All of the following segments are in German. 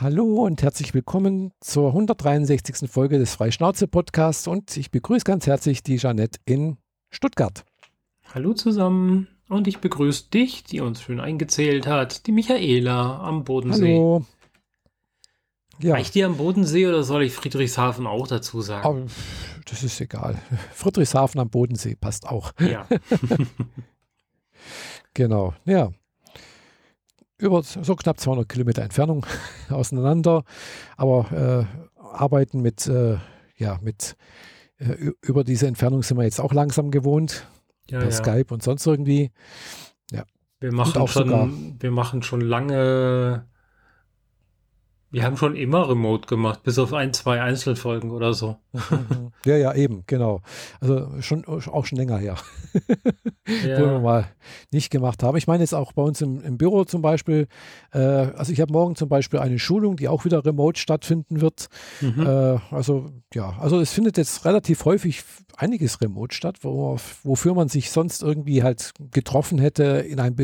Hallo und herzlich willkommen zur 163. Folge des Freischnauze-Podcasts und ich begrüße ganz herzlich die Jeanette in Stuttgart. Hallo zusammen und ich begrüße dich, die uns schön eingezählt hat, die Michaela am Bodensee. Hallo. Ja. Reicht die am Bodensee oder soll ich Friedrichshafen auch dazu sagen? Aber das ist egal. Friedrichshafen am Bodensee passt auch. Ja. genau, ja über so knapp 200 Kilometer Entfernung auseinander, aber äh, arbeiten mit, äh, ja, mit äh, über diese Entfernung sind wir jetzt auch langsam gewohnt, ja, per ja. Skype und sonst irgendwie. Ja. Wir machen, schon, wir machen schon lange wir haben schon immer Remote gemacht, bis auf ein, zwei Einzelfolgen oder so. ja, ja, eben, genau. Also schon auch schon länger her, ja. wo wir mal nicht gemacht haben. Ich meine jetzt auch bei uns im, im Büro zum Beispiel. Äh, also ich habe morgen zum Beispiel eine Schulung, die auch wieder remote stattfinden wird. Mhm. Äh, also ja, also es findet jetzt relativ häufig einiges remote statt, wo, wofür man sich sonst irgendwie halt getroffen hätte, in einen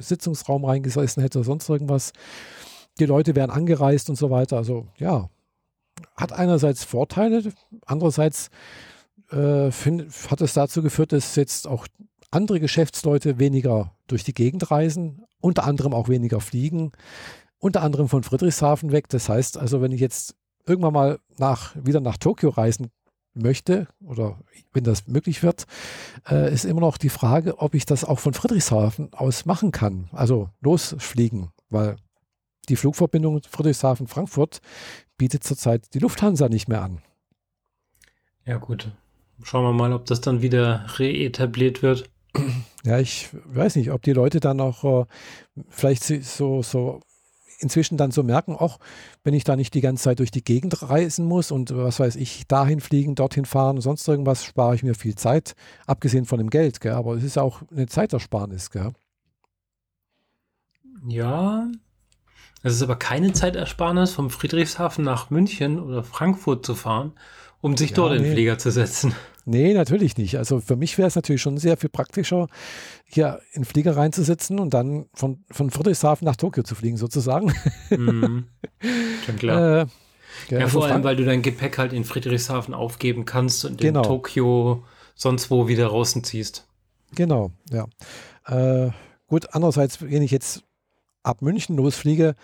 Sitzungsraum reingesessen hätte, oder sonst irgendwas die Leute werden angereist und so weiter. Also ja, hat einerseits Vorteile, andererseits äh, find, hat es dazu geführt, dass jetzt auch andere Geschäftsleute weniger durch die Gegend reisen, unter anderem auch weniger fliegen, unter anderem von Friedrichshafen weg. Das heißt also, wenn ich jetzt irgendwann mal nach, wieder nach Tokio reisen möchte oder wenn das möglich wird, äh, ist immer noch die Frage, ob ich das auch von Friedrichshafen aus machen kann. Also losfliegen, weil die Flugverbindung Friedrichshafen-Frankfurt bietet zurzeit die Lufthansa nicht mehr an. Ja, gut. Schauen wir mal, ob das dann wieder reetabliert wird. Ja, ich weiß nicht, ob die Leute dann auch äh, vielleicht so, so inzwischen dann so merken, auch wenn ich da nicht die ganze Zeit durch die Gegend reisen muss und was weiß ich, dahin fliegen, dorthin fahren, sonst irgendwas, spare ich mir viel Zeit, abgesehen von dem Geld, gell? aber es ist auch eine Zeitersparnis. Gell? Ja, es ist aber keine Zeitersparnis, vom Friedrichshafen nach München oder Frankfurt zu fahren, um sich ja, dort nee. in den Flieger zu setzen. Nee, natürlich nicht. Also für mich wäre es natürlich schon sehr viel praktischer, hier in den Flieger reinzusitzen und dann von, von Friedrichshafen nach Tokio zu fliegen, sozusagen. Mhm. Schon klar. Äh, ja, ja, vor allem, weil du dein Gepäck halt in Friedrichshafen aufgeben kannst und genau. in Tokio sonst wo wieder draußen ziehst. Genau, ja. Äh, gut, andererseits, wenn ich jetzt ab München losfliege,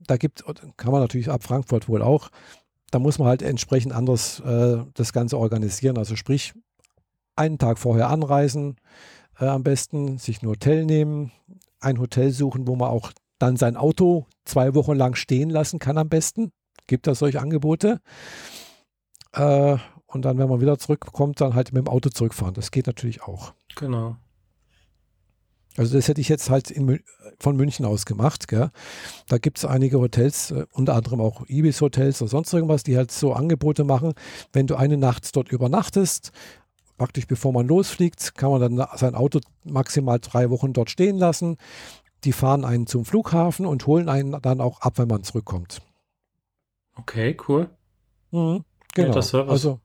da gibt, kann man natürlich ab Frankfurt wohl auch, da muss man halt entsprechend anders äh, das Ganze organisieren. Also sprich, einen Tag vorher anreisen, äh, am besten sich ein Hotel nehmen, ein Hotel suchen, wo man auch dann sein Auto zwei Wochen lang stehen lassen kann am besten. Gibt es solche Angebote. Äh, und dann, wenn man wieder zurückkommt, dann halt mit dem Auto zurückfahren. Das geht natürlich auch. Genau. Also das hätte ich jetzt halt in, von München aus gemacht. Gell? Da gibt es einige Hotels, äh, unter anderem auch Ibis-Hotels oder sonst irgendwas, die halt so Angebote machen. Wenn du eine Nacht dort übernachtest, praktisch bevor man losfliegt, kann man dann sein Auto maximal drei Wochen dort stehen lassen. Die fahren einen zum Flughafen und holen einen dann auch ab, wenn man zurückkommt. Okay, cool. Mhm, genau. Ja, also,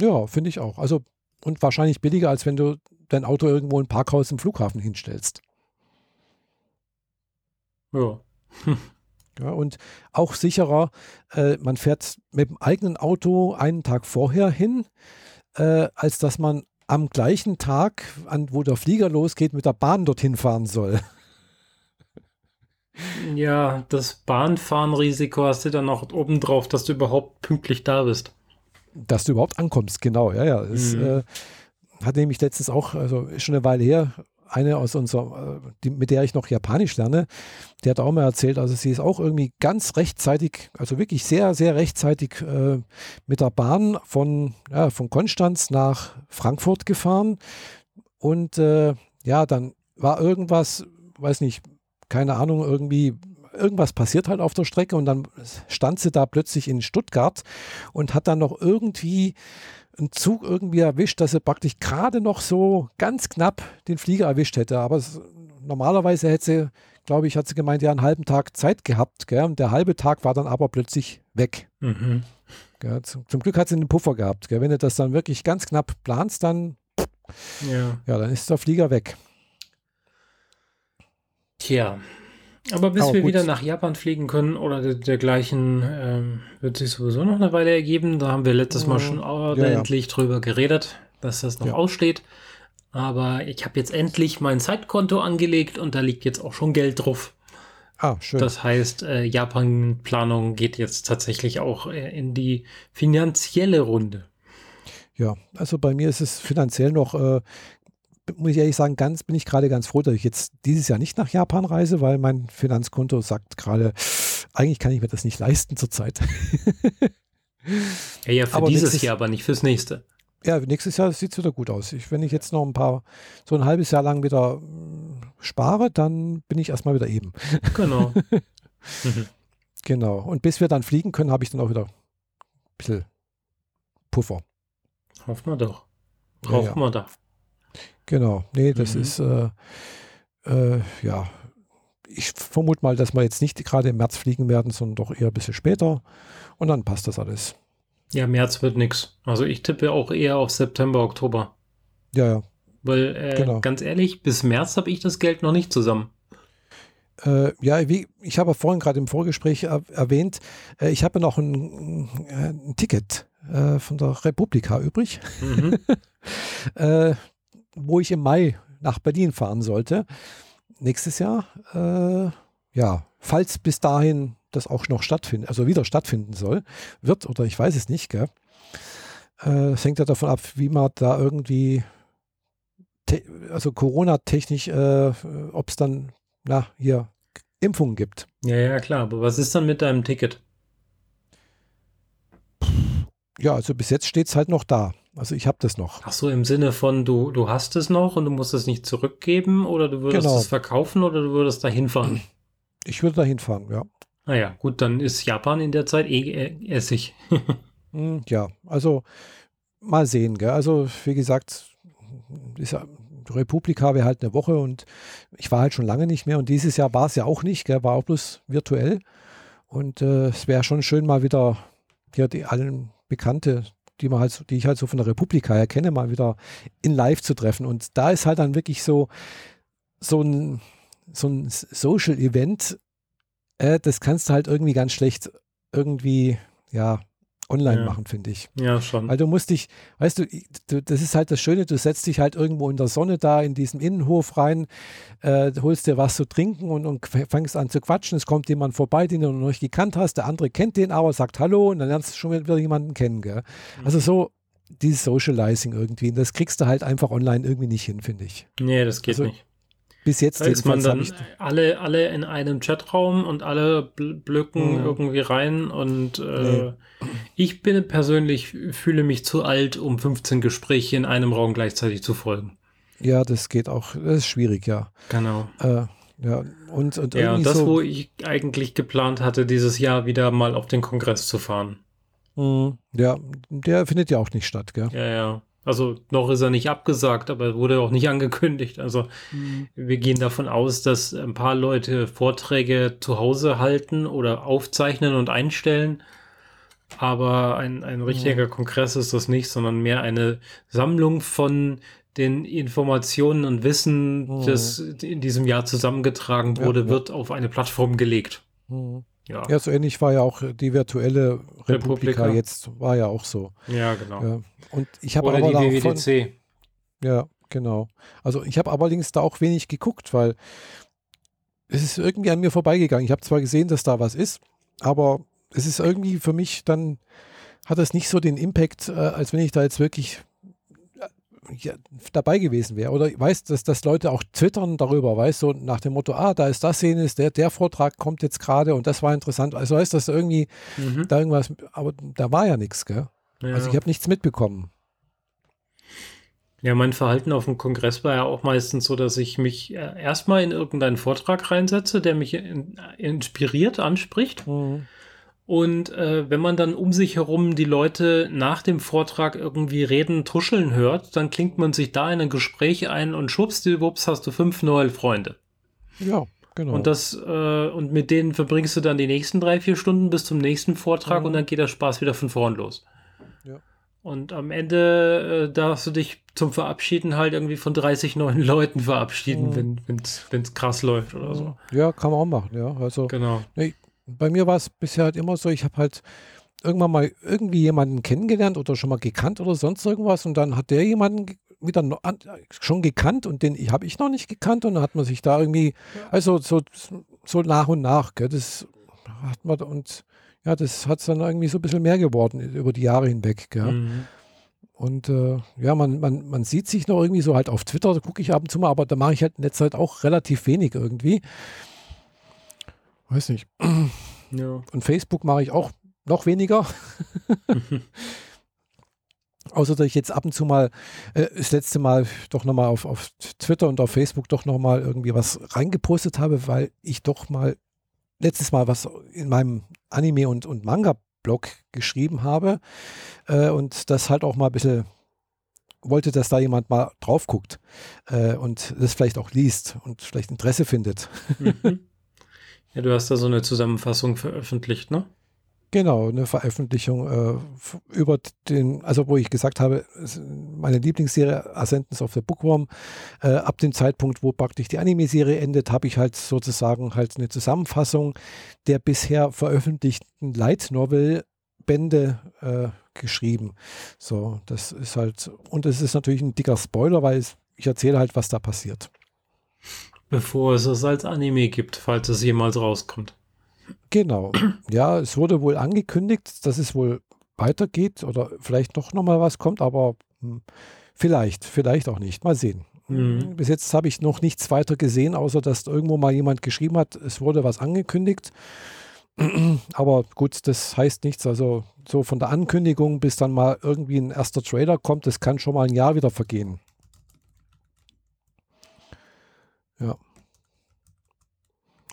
ja, finde ich auch. Also, und wahrscheinlich billiger, als wenn du dein Auto irgendwo im Parkhaus im Flughafen hinstellst. Ja. ja und auch sicherer, äh, man fährt mit dem eigenen Auto einen Tag vorher hin, äh, als dass man am gleichen Tag, an, wo der Flieger losgeht, mit der Bahn dorthin fahren soll. Ja, das Bahnfahrenrisiko hast du dann noch obendrauf, dass du überhaupt pünktlich da bist. Dass du überhaupt ankommst, genau, ja, ja. Es, mhm. äh, hat nämlich letztens auch, also ist schon eine Weile her, eine aus unserer, äh, die, mit der ich noch Japanisch lerne, die hat auch mal erzählt, also sie ist auch irgendwie ganz rechtzeitig, also wirklich sehr, sehr rechtzeitig äh, mit der Bahn von, ja, von Konstanz nach Frankfurt gefahren. Und äh, ja, dann war irgendwas, weiß nicht, keine Ahnung, irgendwie irgendwas passiert halt auf der Strecke und dann stand sie da plötzlich in Stuttgart und hat dann noch irgendwie einen Zug irgendwie erwischt, dass er praktisch gerade noch so ganz knapp den Flieger erwischt hätte. Aber es, normalerweise hätte sie, glaube ich, hat sie gemeint, ja, einen halben Tag Zeit gehabt. Gell? Und der halbe Tag war dann aber plötzlich weg. Mhm. Gell? Zum, zum, Glück hat sie einen Puffer gehabt. Gell? Wenn du das dann wirklich ganz knapp planst, dann, ja. ja, dann ist der Flieger weg. Tja, Aber bis Aber wir gut. wieder nach Japan fliegen können oder dergleichen, ähm, wird sich sowieso noch eine Weile ergeben. Da haben wir letztes Mal schon ordentlich ja, ja. drüber geredet, dass das noch ja. aussteht. Aber ich habe jetzt endlich mein Zeitkonto angelegt und da liegt jetzt auch schon Geld drauf. Ah, schön. Das heißt, äh, Japan-Planung geht jetzt tatsächlich auch äh, in die finanzielle Runde. Ja, also bei mir ist es finanziell noch, äh, muss ich ehrlich sagen, ganz bin ich gerade ganz froh, dass ich jetzt dieses Jahr nicht nach Japan reise, weil mein Finanzkonto sagt gerade, eigentlich kann ich mir das nicht leisten zurzeit. ja, ja, für aber dieses Jahr, aber nicht fürs nächste. Ja, nächstes Jahr sieht es wieder gut aus. Ich, wenn ich jetzt noch ein paar, so ein halbes Jahr lang wieder spare, dann bin ich erstmal wieder eben. Genau. genau. Und bis wir dann fliegen können, habe ich dann auch wieder ein bisschen Puffer. Hoffen wir doch. Braucht ja, ja. man da. Genau. Nee, das mhm. ist, äh, äh, ja, ich vermute mal, dass wir jetzt nicht gerade im März fliegen werden, sondern doch eher ein bisschen später. Und dann passt das alles. Ja, März wird nichts. Also ich tippe auch eher auf September, Oktober. Ja, ja. Weil, äh, genau. ganz ehrlich, bis März habe ich das Geld noch nicht zusammen. Äh, ja, wie, ich habe vorhin gerade im Vorgespräch er, erwähnt, äh, ich habe noch ein, ein Ticket äh, von der Republika übrig, mhm. Wo ich im Mai nach Berlin fahren sollte. Nächstes Jahr. Äh, ja, falls bis dahin das auch noch stattfindet, also wieder stattfinden soll, wird oder ich weiß es nicht, gell? Äh, es hängt ja davon ab, wie man da irgendwie also Corona-technisch, äh, ob es dann, na, hier Impfungen gibt. Ja, ja, klar. Aber was ist dann mit deinem Ticket? Ja, also bis jetzt steht es halt noch da. Also ich habe das noch. Ach so, im Sinne von, du, du hast es noch und du musst es nicht zurückgeben oder du würdest genau. es verkaufen oder du würdest da hinfahren? Ich würde da hinfahren, ja. Naja, ah gut, dann ist Japan in der Zeit eh äh, Essig. Hm, ja, also mal sehen, gell? Also wie gesagt, ist ja, Republika wäre halt eine Woche und ich war halt schon lange nicht mehr und dieses Jahr war es ja auch nicht, gell? war auch bloß virtuell. Und äh, es wäre schon schön, mal wieder hier die allen Bekannte, die man halt, die ich halt so von der Republika her kenne, mal wieder in live zu treffen. Und da ist halt dann wirklich so, so ein, so ein Social Event, äh, das kannst du halt irgendwie ganz schlecht irgendwie, ja, online ja. machen, finde ich. Ja, schon. Weil du musst dich, weißt du, du, das ist halt das Schöne, du setzt dich halt irgendwo in der Sonne da in diesem Innenhof rein, äh, holst dir was zu trinken und, und fängst an zu quatschen. Es kommt jemand vorbei, den du noch nicht gekannt hast, der andere kennt den aber, sagt Hallo und dann lernst du schon wieder jemanden kennen. Gell? Mhm. Also so dieses Socializing irgendwie, und das kriegst du halt einfach online irgendwie nicht hin, finde ich. Nee, das geht also, nicht. Bis jetzt da ist man dann alle, alle in einem Chatraum und alle blöcken mhm. irgendwie rein und äh, nee. ich bin persönlich fühle mich zu alt, um 15 Gespräche in einem Raum gleichzeitig zu folgen. Ja, das geht auch. Das ist schwierig, ja. Genau. Äh, ja, und, und ja, und das, so, wo ich eigentlich geplant hatte, dieses Jahr wieder mal auf den Kongress zu fahren. Mhm. Ja, der findet ja auch nicht statt, gell? Ja, ja. Also noch ist er nicht abgesagt, aber wurde auch nicht angekündigt. Also mhm. wir gehen davon aus, dass ein paar Leute Vorträge zu Hause halten oder aufzeichnen und einstellen. Aber ein, ein richtiger mhm. Kongress ist das nicht, sondern mehr eine Sammlung von den Informationen und Wissen, mhm. das in diesem Jahr zusammengetragen wurde, ja, ja. wird auf eine Plattform gelegt. Mhm. Ja. ja, so ähnlich war ja auch die virtuelle Republika, Republika. jetzt, war ja auch so. Ja, genau. Ja. Und ich habe aber die WWDC. ja, genau. Also ich habe allerdings da auch wenig geguckt, weil es ist irgendwie an mir vorbeigegangen. Ich habe zwar gesehen, dass da was ist, aber es ist irgendwie für mich dann, hat das nicht so den Impact, äh, als wenn ich da jetzt wirklich ja, dabei gewesen wäre. Oder weißt, dass, dass Leute auch twittern darüber, weißt so nach dem Motto, ah, da ist das Szene, der, der Vortrag kommt jetzt gerade und das war interessant. Also weißt du, dass irgendwie mhm. da irgendwas, aber da war ja nichts, gell? Ja. Also ich habe nichts mitbekommen. Ja, mein Verhalten auf dem Kongress war ja auch meistens so, dass ich mich äh, erstmal in irgendeinen Vortrag reinsetze, der mich in, inspiriert, anspricht. Mhm. Und äh, wenn man dann um sich herum die Leute nach dem Vortrag irgendwie reden, tuscheln hört, dann klingt man sich da in ein Gespräch ein und schwuppsdiwupps hast du fünf neue Freunde. Ja, genau. Und das, äh, und mit denen verbringst du dann die nächsten drei, vier Stunden bis zum nächsten Vortrag mhm. und dann geht der Spaß wieder von vorn los. Ja. Und am Ende äh, darfst du dich zum Verabschieden halt irgendwie von 30 neuen Leuten verabschieden, mhm. wenn es krass läuft oder so. Ja, kann man auch machen, ja. Also, genau. Nee, bei mir war es bisher halt immer so, ich habe halt irgendwann mal irgendwie jemanden kennengelernt oder schon mal gekannt oder sonst irgendwas und dann hat der jemanden wieder noch, schon gekannt und den habe ich noch nicht gekannt und dann hat man sich da irgendwie, also so, so nach und nach, gell, das hat man und ja, das hat dann irgendwie so ein bisschen mehr geworden über die Jahre hinweg, gell. Mhm. Und äh, ja, man, man, man sieht sich noch irgendwie so halt auf Twitter, da gucke ich ab und zu mal, aber da mache ich halt in letzter Zeit auch relativ wenig irgendwie. Weiß nicht. Ja. Und Facebook mache ich auch noch weniger. Außer dass ich jetzt ab und zu mal äh, das letzte Mal doch nochmal auf, auf Twitter und auf Facebook doch nochmal irgendwie was reingepostet habe, weil ich doch mal letztes Mal was in meinem Anime- und, und Manga-Blog geschrieben habe äh, und das halt auch mal ein bisschen wollte, dass da jemand mal drauf guckt äh, und das vielleicht auch liest und vielleicht Interesse findet. Mhm. Ja, du hast da so eine Zusammenfassung veröffentlicht, ne? Genau, eine Veröffentlichung äh, über den, also wo ich gesagt habe, meine Lieblingsserie Ascendance of the Bookworm, äh, ab dem Zeitpunkt, wo praktisch die Anime-Serie endet, habe ich halt sozusagen halt eine Zusammenfassung der bisher veröffentlichten Light Novel Bände äh, geschrieben. So, das ist halt, und es ist natürlich ein dicker Spoiler, weil ich erzähle halt, was da passiert. Bevor es es als Anime gibt, falls es jemals rauskommt. Genau. Ja, es wurde wohl angekündigt, dass es wohl weitergeht oder vielleicht doch nochmal was kommt, aber hm, vielleicht, vielleicht auch nicht. Mal sehen. Mhm. Bis jetzt habe ich noch nichts weiter gesehen, außer dass irgendwo mal jemand geschrieben hat, es wurde was angekündigt. Aber gut, das heißt nichts. Also so von der Ankündigung bis dann mal irgendwie ein erster Trailer kommt, das kann schon mal ein Jahr wieder vergehen. Ja.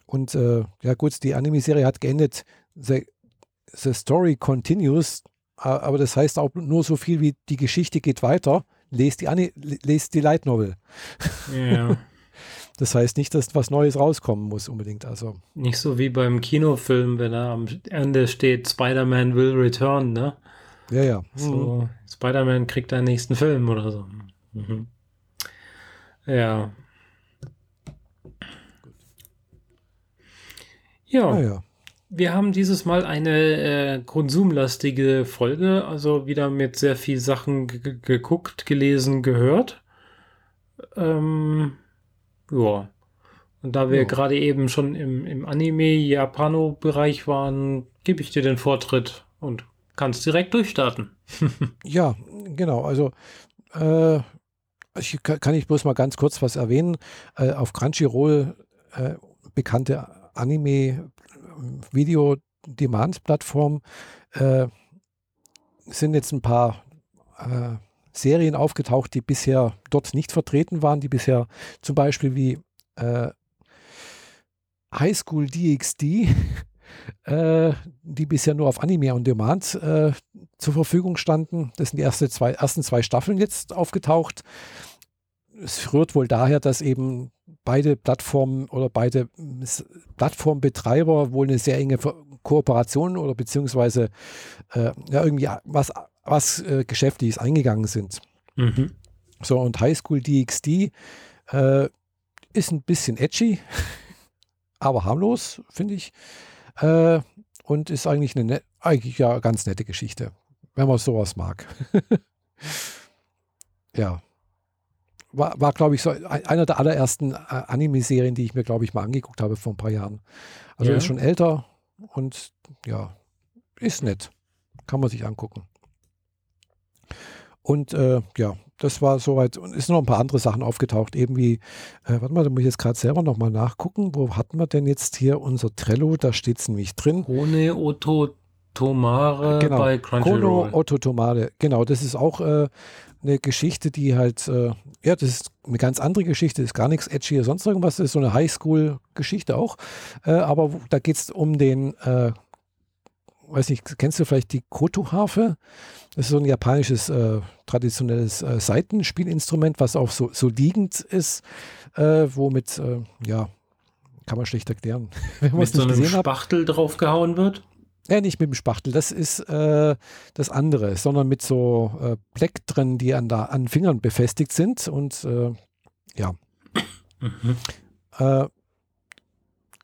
Und äh, ja gut, die Anime-Serie hat geendet, the, the Story continues, aber das heißt auch nur so viel wie die Geschichte geht weiter, lest die, Ani lest die Light Novel. Ja. Das heißt nicht, dass was Neues rauskommen muss unbedingt. Also. Nicht so wie beim Kinofilm, wenn er am Ende steht, Spider-Man will return, ne? Ja, ja. So, mhm. Spider-Man kriegt einen nächsten Film oder so. Mhm. Ja. Ja. Ah, ja. Wir haben dieses Mal eine äh, konsumlastige Folge, also wieder mit sehr viel Sachen geguckt, gelesen, gehört. Ähm, ja. Und da wir ja. gerade eben schon im, im Anime-Japano-Bereich waren, gebe ich dir den Vortritt und kannst direkt durchstarten. ja, genau. Also äh, ich, kann ich bloß mal ganz kurz was erwähnen. Äh, auf Crunchyroll äh, bekannte Anime-Video-Demand-Plattform äh, sind jetzt ein paar äh, Serien aufgetaucht, die bisher dort nicht vertreten waren, die bisher zum Beispiel wie äh, High School DxD, äh, die bisher nur auf Anime on Demand äh, zur Verfügung standen. Das sind die erste zwei, ersten zwei Staffeln jetzt aufgetaucht. Es rührt wohl daher, dass eben beide Plattformen oder beide Plattformbetreiber wohl eine sehr enge Kooperation oder beziehungsweise äh, ja, irgendwie was, was äh, Geschäftliches eingegangen sind. Mhm. So, und High School DxD äh, ist ein bisschen edgy, aber harmlos, finde ich. Äh, und ist eigentlich eine eigentlich ja ganz nette Geschichte, wenn man sowas mag. ja war, war glaube ich, so einer der allerersten äh, Anime-Serien, die ich mir, glaube ich, mal angeguckt habe vor ein paar Jahren. Also ja. ist schon älter und ja, ist nett. Kann man sich angucken. Und äh, ja, das war soweit. Und ist noch ein paar andere Sachen aufgetaucht. Eben wie, äh, warte mal, da muss ich jetzt gerade selber nochmal nachgucken. Wo hatten wir denn jetzt hier unser Trello? Da steht es nämlich drin. Ohne Otto Tomare genau. bei Crunchyroll. Kono Otto Tomare, genau. Das ist auch äh, eine Geschichte, die halt, äh, ja, das ist eine ganz andere Geschichte, ist gar nichts edgy oder sonst irgendwas, das ist so eine Highschool-Geschichte auch. Äh, aber da geht es um den, äh, weiß nicht, kennst du vielleicht die Koto-Harfe? Das ist so ein japanisches äh, traditionelles äh, Seitenspielinstrument, was auch so, so liegend ist, äh, womit, ja, kann man schlecht erklären. Wenn Mit so einem Spachtel hat. draufgehauen wird? Ja, nicht mit dem Spachtel, das ist äh, das andere, sondern mit so äh, Pleck drin, die an, da, an Fingern befestigt sind und äh, ja. Mhm. Äh,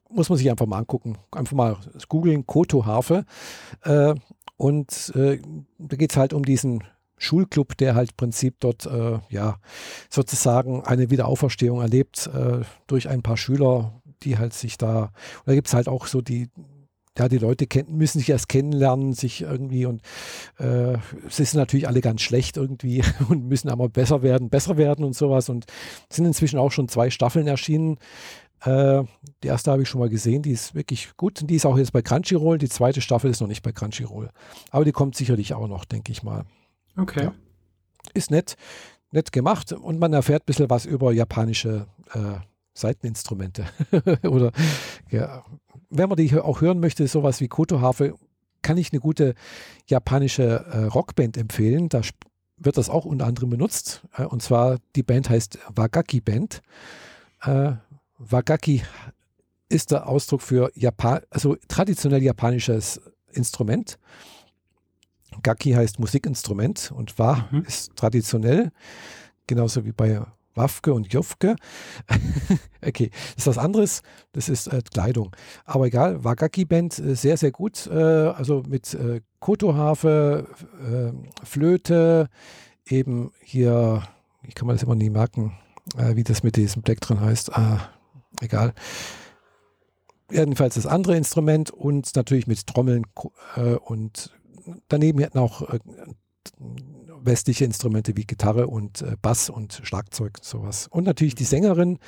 muss man sich einfach mal angucken. Einfach mal googeln, Koto-Harfe. Äh, und äh, da geht es halt um diesen Schulclub, der halt im Prinzip dort äh, ja sozusagen eine Wiederauferstehung erlebt durch ein paar Schüler, die halt sich da, da gibt es halt auch so die, ja, die Leute kennen, müssen sich erst kennenlernen, sich irgendwie und äh, sie sind natürlich alle ganz schlecht irgendwie und müssen aber besser werden, besser werden und sowas und sind inzwischen auch schon zwei Staffeln erschienen. Äh, die erste habe ich schon mal gesehen, die ist wirklich gut. Die ist auch jetzt bei Crunchyroll. Die zweite Staffel ist noch nicht bei Crunchyroll. Aber die kommt sicherlich auch noch, denke ich mal. Okay. Ja. Ist nett, nett gemacht und man erfährt ein bisschen was über japanische äh, Seiteninstrumente. Oder ja, wenn man die auch hören möchte, sowas wie Koto Harfe, kann ich eine gute japanische äh, Rockband empfehlen. Da wird das auch unter anderem benutzt. Äh, und zwar die Band heißt Wagaki Band. Äh, Wagaki ist der Ausdruck für Japan, also traditionell japanisches Instrument. Gaki heißt Musikinstrument und Wa mhm. ist traditionell, genauso wie bei Wafke und Jofke. okay, das ist was anderes, das ist äh, Kleidung. Aber egal, Wagaki-Band, äh, sehr, sehr gut. Äh, also mit äh, Kotoharfe, äh, Flöte, eben hier, ich kann mir das immer nie merken, äh, wie das mit diesem Black drin heißt. Ah, egal. Jedenfalls das andere Instrument und natürlich mit Trommeln und daneben hatten auch westliche Instrumente wie Gitarre und äh, Bass und Schlagzeug sowas. Und natürlich die Sängerin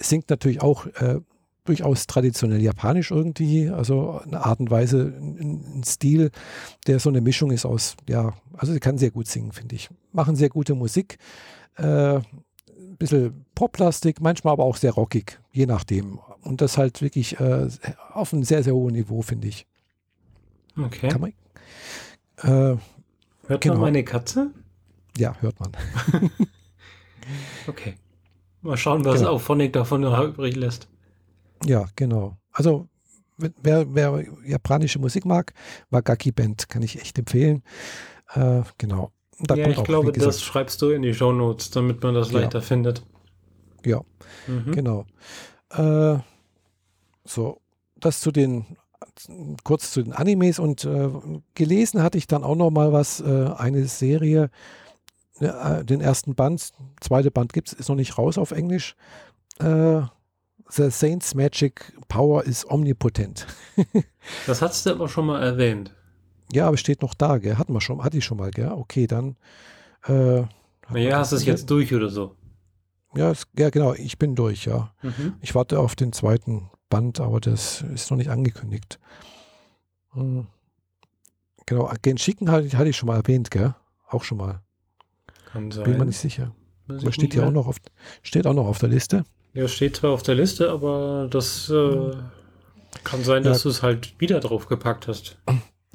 singt natürlich auch äh, durchaus traditionell japanisch irgendwie, also eine Art und Weise, ein, ein, Stil, der so eine Mischung ist aus, ja, also sie kann sehr gut singen, finde ich. Machen sehr gute Musik. Äh, ein bisschen Poplastik, manchmal aber auch sehr rockig, je nachdem. Und das halt wirklich äh, auf einem sehr, sehr hohen Niveau, finde ich. Okay. Man, äh, hört genau. man meine Katze? Ja, hört man. okay. Mal schauen, was genau. auch Phonic davon noch übrig lässt. Ja, genau. Also, wer, wer japanische Musik mag, Wagaki Band kann ich echt empfehlen. Äh, genau. Da ja, ich auch, glaube, das schreibst du in die Show Notes, damit man das leichter ja. findet. Ja, mhm. genau. Äh, so, das zu den, kurz zu den Animes und äh, gelesen hatte ich dann auch noch mal was, äh, eine Serie, äh, den ersten Band, zweite Band gibt es, ist noch nicht raus auf Englisch. Äh, The Saints Magic Power is omnipotent. das hast du aber schon mal erwähnt. Ja, aber steht noch da, gell? Hatten wir schon, hatte ich schon mal, gell? Okay, dann. Äh, naja, hast du es jetzt durch oder so? Ja, es, ja, genau, ich bin durch, ja. Mhm. Ich warte auf den zweiten Band, aber das ist noch nicht angekündigt. Hm. Genau, Genshiken hatte, hatte ich schon mal erwähnt, gell? Auch schon mal. Kann sein. Bin mir nicht sicher. Aber steht ja auch noch auf, steht auch noch auf der Liste. Ja, steht zwar auf der Liste, aber das äh, kann sein, dass ja. du es halt wieder drauf gepackt hast.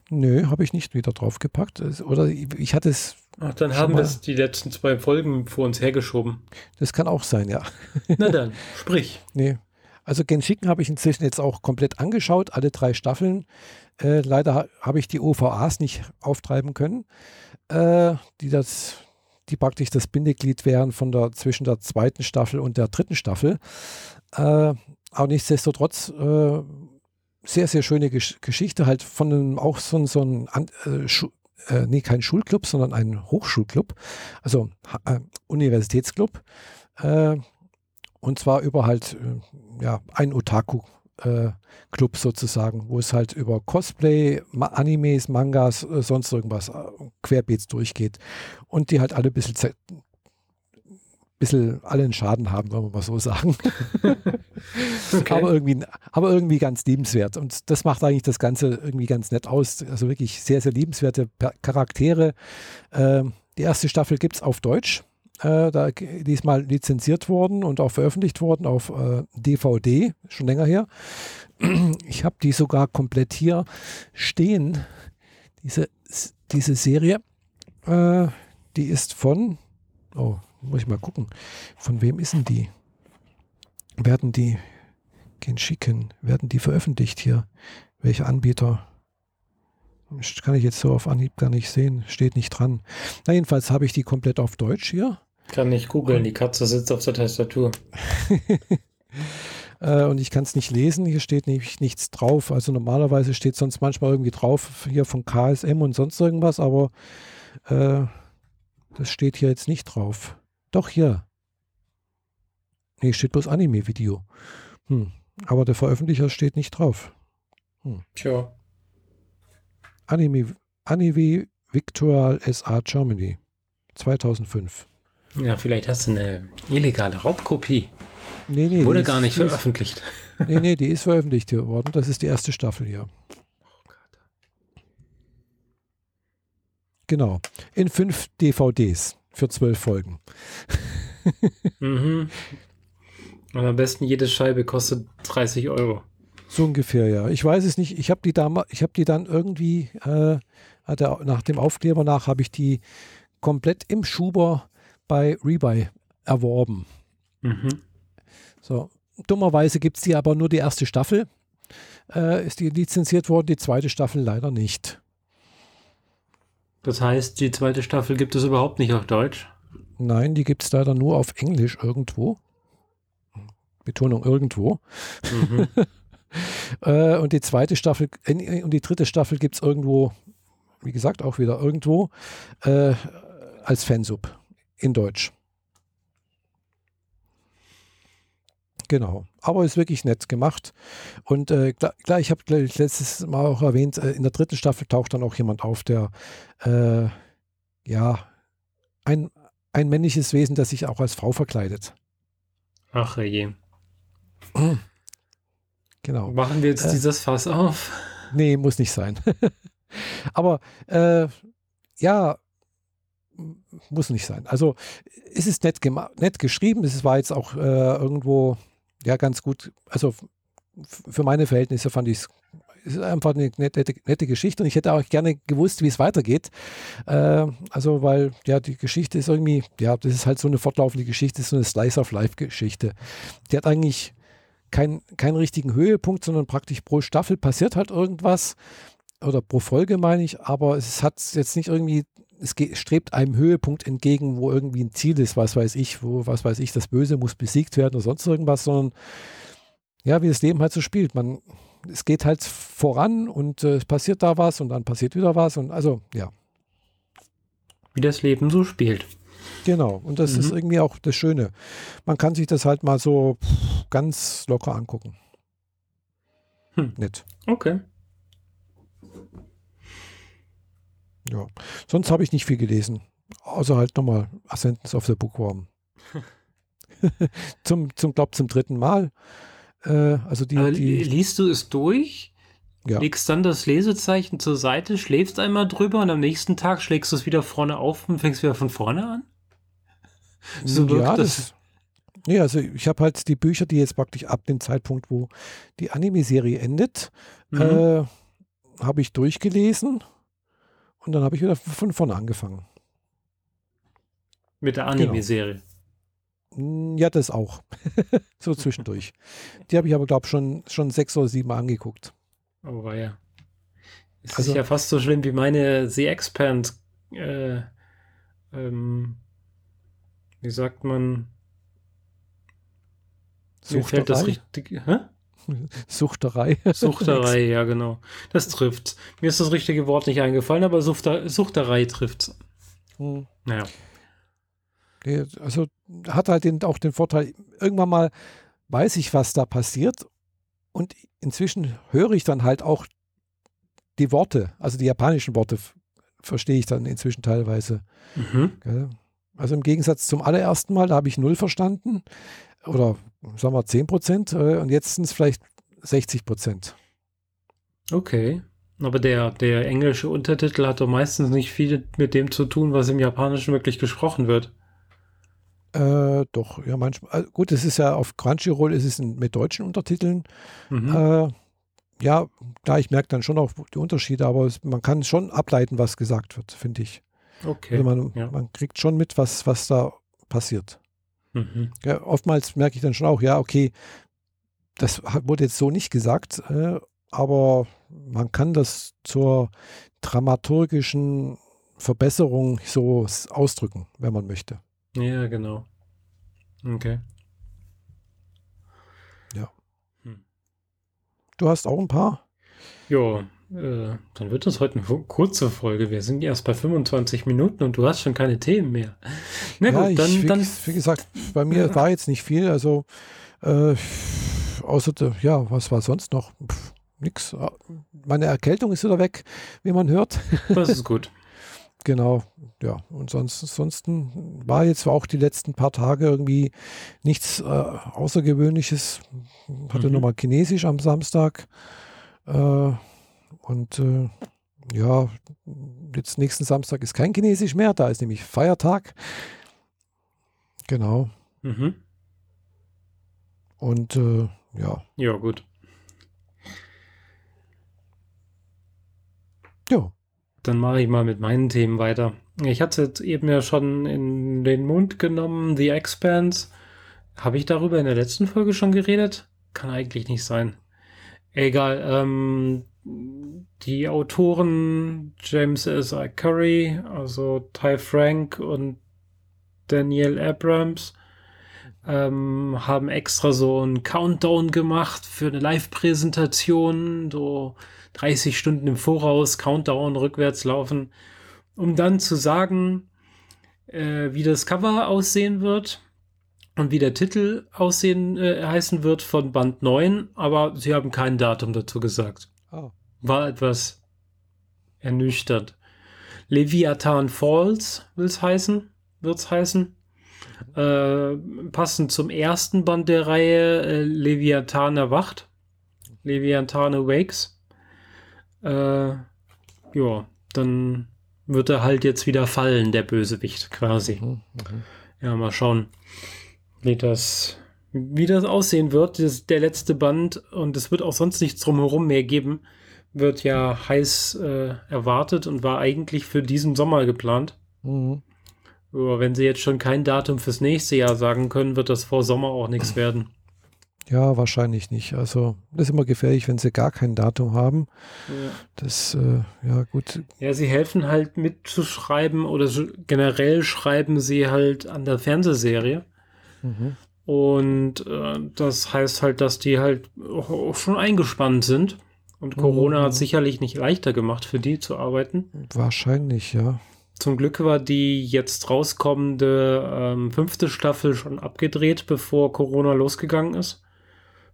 Nö, habe ich nicht wieder draufgepackt. Oder ich hatte es. Ach, dann haben wir es die letzten zwei Folgen vor uns hergeschoben. Das kann auch sein, ja. Na dann, sprich. Nee. Also Genshiken habe ich inzwischen jetzt auch komplett angeschaut, alle drei Staffeln. Äh, leider habe ich die OVAs nicht auftreiben können, äh, die das, die praktisch das Bindeglied wären von der zwischen der zweiten Staffel und der dritten Staffel. Äh, aber nichtsdestotrotz äh, sehr, sehr schöne Gesch Geschichte, halt von einem, auch so, so ein, äh, äh, nee, kein Schulclub, sondern ein Hochschulclub, also äh, Universitätsclub. Äh, und zwar über halt, äh, ja, ein Otaku-Club sozusagen, wo es halt über Cosplay, Ma Animes, Mangas, sonst irgendwas querbeets durchgeht. Und die halt alle ein bisschen bisschen alle einen Schaden haben, wollen wir mal so sagen. okay. aber, irgendwie, aber irgendwie ganz liebenswert. Und das macht eigentlich das Ganze irgendwie ganz nett aus. Also wirklich sehr, sehr liebenswerte Charaktere. Ähm, die erste Staffel gibt es auf Deutsch. Äh, da diesmal lizenziert worden und auch veröffentlicht worden auf äh, DVD, schon länger her. Ich habe die sogar komplett hier stehen. Diese, diese Serie, äh, die ist von, oh, muss ich mal gucken. Von wem ist denn die? Werden die Genshiken, werden die veröffentlicht hier? Welche Anbieter? kann ich jetzt so auf Anhieb gar nicht sehen, steht nicht dran. Na, jedenfalls habe ich die komplett auf Deutsch hier. Kann nicht googeln, die Katze sitzt auf der Tastatur. Äh, und ich kann es nicht lesen, hier steht nämlich nichts drauf. Also normalerweise steht sonst manchmal irgendwie drauf, hier von KSM und sonst irgendwas, aber äh, das steht hier jetzt nicht drauf. Doch hier. Nee, steht bloß Anime-Video. Hm. Aber der Veröffentlicher steht nicht drauf. Hm. Tja. Anime, Anime Victual SA Germany 2005. Ja, vielleicht hast du eine illegale Raubkopie. Nee, nee. Wurde gar nicht veröffentlicht. Nee, nee, die ist veröffentlicht worden. Das ist die erste Staffel hier. Genau. In fünf DVDs für zwölf Folgen. mhm. Und am besten jede Scheibe kostet 30 Euro. So ungefähr, ja. Ich weiß es nicht. Ich habe die, hab die dann irgendwie, äh, nach dem Aufkleber nach, habe ich die komplett im Schuber bei Rebuy erworben. Mhm. So. Dummerweise gibt es die aber nur die erste Staffel. Äh, ist die lizenziert worden, die zweite Staffel leider nicht. Das heißt, die zweite Staffel gibt es überhaupt nicht auf Deutsch? Nein, die gibt es leider nur auf Englisch irgendwo. Betonung irgendwo. Mhm. äh, und die zweite Staffel äh, und die dritte Staffel gibt es irgendwo, wie gesagt, auch wieder irgendwo äh, als Fansub in Deutsch. Genau. Aber ist wirklich nett gemacht. Und äh, klar, klar, ich habe letztes Mal auch erwähnt, äh, in der dritten Staffel taucht dann auch jemand auf, der äh, ja ein, ein männliches Wesen, das sich auch als Frau verkleidet. Ach je. Genau. Machen wir jetzt äh, dieses Fass auf? Nee, muss nicht sein. Aber äh, ja, muss nicht sein. Also es ist nett, nett geschrieben. Es war jetzt auch äh, irgendwo ja ganz gut. Also für meine Verhältnisse fand ich es einfach eine nette, nette, Geschichte und ich hätte auch gerne gewusst, wie es weitergeht. Äh, also, weil ja, die Geschichte ist irgendwie, ja, das ist halt so eine fortlaufende Geschichte, so eine Slice-of-Life-Geschichte. Die hat eigentlich kein, keinen richtigen Höhepunkt, sondern praktisch pro Staffel passiert halt irgendwas oder pro Folge meine ich, aber es hat jetzt nicht irgendwie, es geht, strebt einem Höhepunkt entgegen, wo irgendwie ein Ziel ist, was weiß ich, wo, was weiß ich, das Böse muss besiegt werden oder sonst irgendwas, sondern ja, wie das Leben halt so spielt. Man, es geht halt voran und äh, es passiert da was und dann passiert wieder was und also, ja. Wie das Leben so spielt. Genau, und das mhm. ist irgendwie auch das Schöne. Man kann sich das halt mal so ganz locker angucken. Hm. Nett. Okay. Ja, sonst habe ich nicht viel gelesen. Außer halt nochmal Ascendance of the Bookworm. zum, zum glaub, zum dritten Mal. Äh, also die, äh, die, liest du es durch? Ja. Legst dann das Lesezeichen zur Seite, schläfst einmal drüber und am nächsten Tag schlägst du es wieder vorne auf und fängst wieder von vorne an? So wirkt ja, das. das Nee, also ich habe halt die Bücher, die jetzt praktisch ab dem Zeitpunkt, wo die Anime-Serie endet, mhm. äh, habe ich durchgelesen und dann habe ich wieder von vorne angefangen. Mit der genau. Anime-Serie? Genau. Ja, das auch. so zwischendurch. Die habe ich aber, glaube ich, schon, schon sechs oder sieben Mal angeguckt. Oh, war ja. Es also, ist ja fast so schlimm wie meine The Expand. Äh, ähm, wie sagt man? Mir fällt das richtig. Hä? Suchterei. Suchterei, ja, genau. Das trifft. Mir ist das richtige Wort nicht eingefallen, aber Suchter, Suchterei trifft. Hm. Naja. Also hat halt den, auch den Vorteil, irgendwann mal weiß ich, was da passiert und inzwischen höre ich dann halt auch die Worte, also die japanischen Worte verstehe ich dann inzwischen teilweise. Mhm. Also im Gegensatz zum allerersten Mal, da habe ich null verstanden oder sagen wir 10 Prozent äh, und jetzt sind es vielleicht 60 Prozent. Okay. Aber der, der englische Untertitel hat doch meistens nicht viel mit dem zu tun, was im Japanischen wirklich gesprochen wird. Äh, doch, ja, manchmal. Äh, gut, es ist ja auf Crunchyroll ist es mit deutschen Untertiteln. Mhm. Äh, ja, klar, ich merke dann schon auch die Unterschiede, aber es, man kann schon ableiten, was gesagt wird, finde ich. Okay. Also man, ja. man kriegt schon mit, was, was da passiert. Mhm. Ja, oftmals merke ich dann schon auch, ja, okay, das wurde jetzt so nicht gesagt, äh, aber man kann das zur dramaturgischen Verbesserung so ausdrücken, wenn man möchte. Ja, genau. Okay. Ja. Hm. Du hast auch ein paar? Ja, äh, dann wird das heute eine kurze Folge. Wir sind erst bei 25 Minuten und du hast schon keine Themen mehr. Na ja, gut, dann, ich, wie, dann. Wie gesagt, bei mir ja. war jetzt nicht viel. Also, äh, außer, ja, was war sonst noch? Pff, nix. Meine Erkältung ist wieder weg, wie man hört. Das ist gut. Genau, ja. Und sonst, ansonsten war jetzt auch die letzten paar Tage irgendwie nichts äh, Außergewöhnliches. Hatte mhm. nochmal Chinesisch am Samstag. Äh, und äh, ja, jetzt nächsten Samstag ist kein Chinesisch mehr, da ist nämlich Feiertag. Genau. Mhm. Und äh, ja. Ja, gut. Ja. Dann mache ich mal mit meinen Themen weiter. Ich hatte es eben ja schon in den Mund genommen, The Expanse. Habe ich darüber in der letzten Folge schon geredet? Kann eigentlich nicht sein. Egal. Ähm, die Autoren James S. I. Curry, also Ty Frank und Daniel Abrams, ähm, haben extra so einen Countdown gemacht für eine Live-Präsentation, so 30 Stunden im Voraus, Countdown rückwärts laufen, um dann zu sagen, äh, wie das Cover aussehen wird und wie der Titel aussehen äh, heißen wird von Band 9, aber sie haben kein Datum dazu gesagt. Oh. War etwas ernüchtert. Leviathan Falls will es heißen, wird es heißen. Äh, passend zum ersten Band der Reihe äh, Leviathan erwacht. Leviathan Awakes. Äh, ja, dann wird er halt jetzt wieder fallen, der Bösewicht quasi. Mhm, mh. Ja, mal schauen, wie das, wie das aussehen wird. Das ist der letzte Band und es wird auch sonst nichts drumherum mehr geben. Wird ja heiß äh, erwartet und war eigentlich für diesen Sommer geplant. Mhm. Aber wenn sie jetzt schon kein Datum fürs nächste Jahr sagen können, wird das vor Sommer auch nichts werden. Ja, wahrscheinlich nicht. Also das ist immer gefährlich, wenn sie gar kein Datum haben. Ja. Das, äh, ja gut. Ja, sie helfen halt mitzuschreiben oder generell schreiben sie halt an der Fernsehserie. Mhm. Und äh, das heißt halt, dass die halt schon eingespannt sind. Und Corona mhm. hat sicherlich nicht leichter gemacht für die zu arbeiten. Wahrscheinlich, ja. Zum Glück war die jetzt rauskommende ähm, fünfte Staffel schon abgedreht, bevor Corona losgegangen ist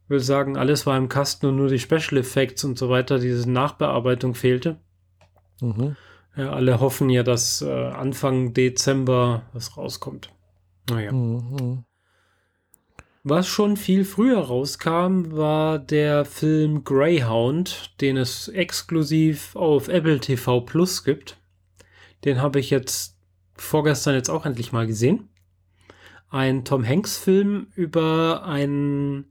will sagen, alles war im Kasten und nur die Special Effects und so weiter, diese Nachbearbeitung fehlte. Mhm. Ja, alle hoffen ja, dass äh, Anfang Dezember was rauskommt. Naja. Mhm. Was schon viel früher rauskam, war der Film Greyhound, den es exklusiv auf Apple TV Plus gibt. Den habe ich jetzt vorgestern jetzt auch endlich mal gesehen. Ein Tom Hanks Film über einen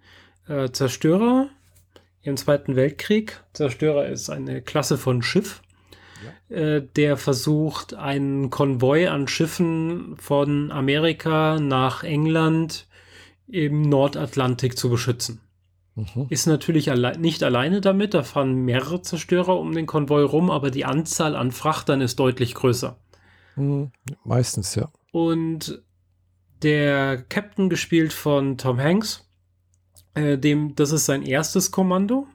äh, Zerstörer im Zweiten Weltkrieg. Zerstörer ist eine Klasse von Schiff, ja. äh, der versucht, einen Konvoi an Schiffen von Amerika nach England im Nordatlantik zu beschützen. Mhm. Ist natürlich alle nicht alleine damit, da fahren mehrere Zerstörer um den Konvoi rum, aber die Anzahl an Frachtern ist deutlich größer. Mhm. Meistens, ja. Und der Captain gespielt von Tom Hanks äh, dem, das ist sein erstes Kommando.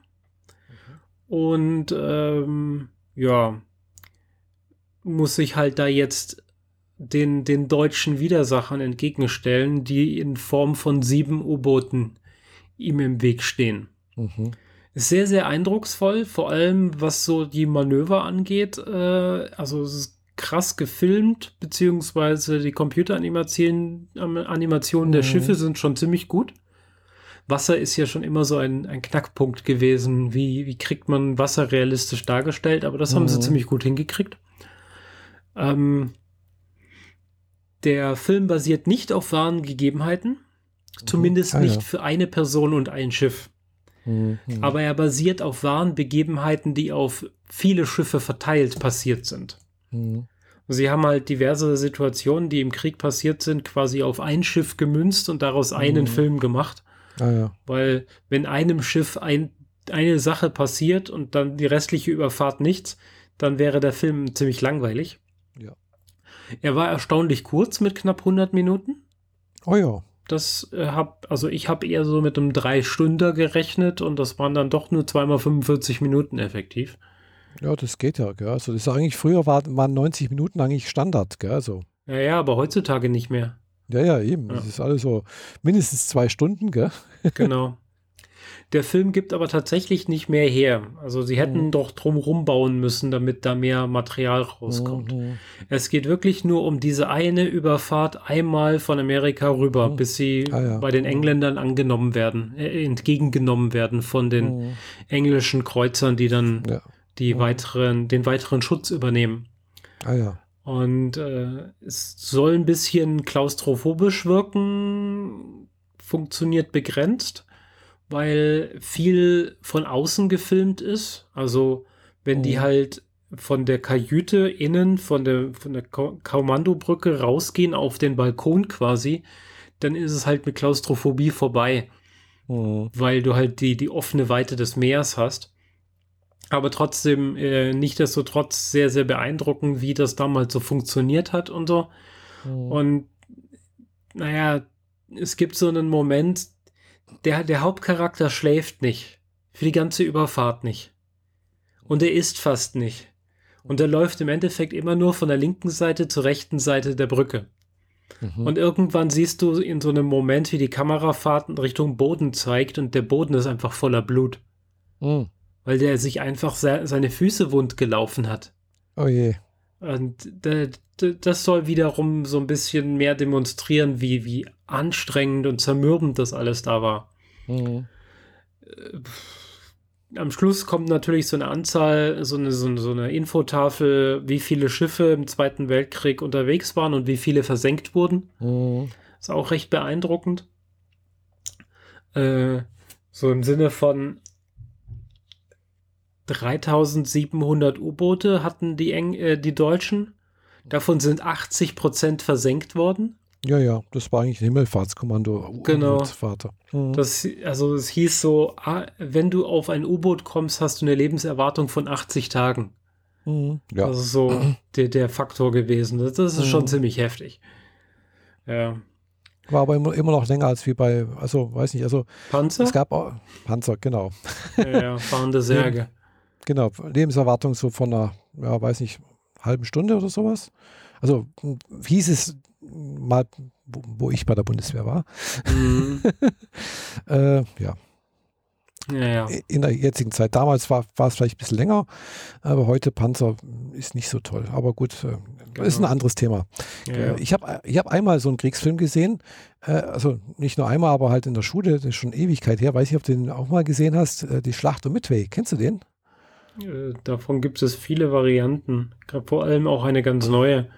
Mhm. Und ähm, ja, muss sich halt da jetzt den, den deutschen Widersachern entgegenstellen, die in Form von sieben U-Booten ihm im Weg stehen. Mhm. Sehr, sehr eindrucksvoll, vor allem was so die Manöver angeht. Äh, also es ist krass gefilmt, beziehungsweise die Computeranimationen Animationen mhm. der Schiffe sind schon ziemlich gut. Wasser ist ja schon immer so ein, ein Knackpunkt gewesen. Wie, wie kriegt man Wasser realistisch dargestellt? Aber das mhm. haben sie mhm. ziemlich gut hingekriegt. Ähm, der Film basiert nicht auf wahren Gegebenheiten. Zumindest mhm. ah, nicht ja. für eine Person und ein Schiff. Mhm. Aber er basiert auf wahren Begebenheiten, die auf viele Schiffe verteilt passiert sind. Mhm. Sie haben halt diverse Situationen, die im Krieg passiert sind, quasi auf ein Schiff gemünzt und daraus einen mhm. Film gemacht. Ah, ja. Weil wenn einem Schiff ein, eine Sache passiert und dann die restliche Überfahrt nichts, dann wäre der Film ziemlich langweilig. Er war erstaunlich kurz mit knapp 100 Minuten. Oh ja. Das äh, hab, also ich habe eher so mit einem drei Stunden gerechnet und das waren dann doch nur zweimal 45 Minuten effektiv. Ja, das geht ja, gell? Also das ist eigentlich, früher war, waren 90 Minuten eigentlich Standard, gell? Also. Ja, ja, aber heutzutage nicht mehr. Ja, ja, eben. Ja. Das ist alles so mindestens zwei Stunden, gell? Genau. Der Film gibt aber tatsächlich nicht mehr her. Also sie hätten mhm. doch drumherum bauen müssen, damit da mehr Material rauskommt. Mhm. Es geht wirklich nur um diese eine Überfahrt einmal von Amerika rüber, mhm. bis sie ah, ja. bei den mhm. Engländern angenommen werden, äh, entgegengenommen werden von den mhm. englischen Kreuzern, die dann ja. die mhm. weiteren, den weiteren Schutz übernehmen. Ah ja. Und äh, es soll ein bisschen klaustrophobisch wirken, funktioniert begrenzt weil viel von außen gefilmt ist. Also wenn oh. die halt von der Kajüte innen, von der, von der Kommandobrücke rausgehen auf den Balkon quasi, dann ist es halt mit Klaustrophobie vorbei. Oh. Weil du halt die, die offene Weite des Meers hast. Aber trotzdem, äh, nicht desto trotz sehr, sehr beeindruckend, wie das damals so funktioniert hat und so. Oh. Und naja, es gibt so einen Moment, der, der Hauptcharakter schläft nicht. Für die ganze Überfahrt nicht. Und er isst fast nicht. Und er läuft im Endeffekt immer nur von der linken Seite zur rechten Seite der Brücke. Mhm. Und irgendwann siehst du in so einem Moment, wie die Kamerafahrt in Richtung Boden zeigt und der Boden ist einfach voller Blut. Mhm. Weil der sich einfach se seine Füße wund gelaufen hat. Oh je. Und das soll wiederum so ein bisschen mehr demonstrieren, wie, wie anstrengend und zermürbend das alles da war. Mhm. Am Schluss kommt natürlich so eine Anzahl, so eine, so, eine, so eine Infotafel, wie viele Schiffe im Zweiten Weltkrieg unterwegs waren und wie viele versenkt wurden. Mhm. Ist auch recht beeindruckend. Äh, so im Sinne von 3700 U-Boote hatten die, Eng äh, die Deutschen. Davon sind 80 Prozent versenkt worden. Ja, ja, das war eigentlich ein Himmelfahrtskommando. Genau. Mhm. Das, also es hieß so, ah, wenn du auf ein U-Boot kommst, hast du eine Lebenserwartung von 80 Tagen. Mhm. Ja. Das ist so der, der Faktor gewesen. Das, das ist mhm. schon ziemlich heftig. Ja. War aber immer, immer noch länger als wie bei, also weiß nicht, also Panzer? Es gab auch, Panzer, genau. Ja, ja fahrende Särge. genau, Lebenserwartung so von einer, ja, weiß nicht, halben Stunde oder sowas. Also hieß es mal, wo, wo, ich bei der Bundeswehr war. Mhm. äh, ja. Ja, ja. In der jetzigen Zeit. Damals war, war es vielleicht ein bisschen länger, aber heute Panzer ist nicht so toll. Aber gut, äh, genau. ist ein anderes Thema. Ja, äh, ich habe ich hab einmal so einen Kriegsfilm gesehen, äh, also nicht nur einmal, aber halt in der Schule, das ist schon Ewigkeit her. Weiß ich, ob du den auch mal gesehen hast, äh, die Schlacht um Midway. Kennst du den? Davon gibt es viele Varianten, vor allem auch eine ganz neue.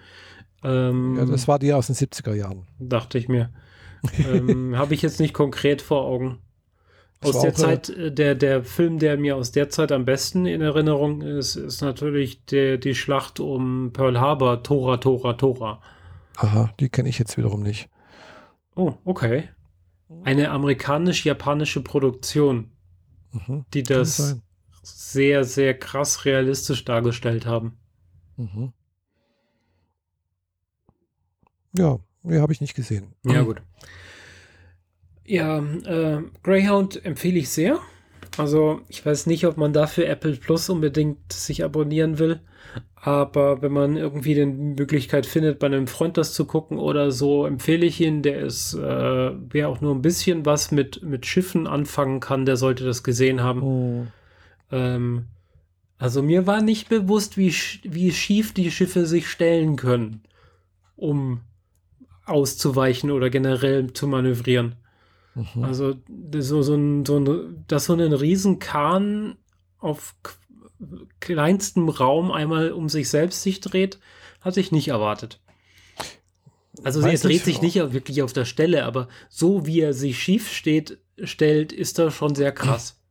Ähm, ja, das war die aus den 70er Jahren. Dachte ich mir. ähm, Habe ich jetzt nicht konkret vor Augen. Aus der Zeit, äh, der, der Film, der mir aus der Zeit am besten in Erinnerung ist, ist natürlich der, die Schlacht um Pearl Harbor, Tora, Tora, Tora. Aha, die kenne ich jetzt wiederum nicht. Oh, okay. Eine amerikanisch-japanische Produktion, mhm, die das sehr, sehr krass realistisch dargestellt haben. Mhm. Ja, nee, habe ich nicht gesehen. Ja, gut. Ja, äh, Greyhound empfehle ich sehr. Also, ich weiß nicht, ob man dafür Apple Plus unbedingt sich abonnieren will. Aber wenn man irgendwie die Möglichkeit findet, bei einem Freund das zu gucken oder so, empfehle ich ihn. Der ist, äh, wer auch nur ein bisschen was mit, mit Schiffen anfangen kann, der sollte das gesehen haben. Oh. Ähm, also mir war nicht bewusst, wie, wie schief die Schiffe sich stellen können, um auszuweichen oder generell zu manövrieren. Mhm. Also so, so ein, so ein, dass so ein Riesenkahn auf kleinstem Raum einmal um sich selbst sich dreht, hatte ich nicht erwartet. Also er dreht sich nicht wirklich auf der Stelle, aber so wie er sich schief steht, stellt, ist das schon sehr krass.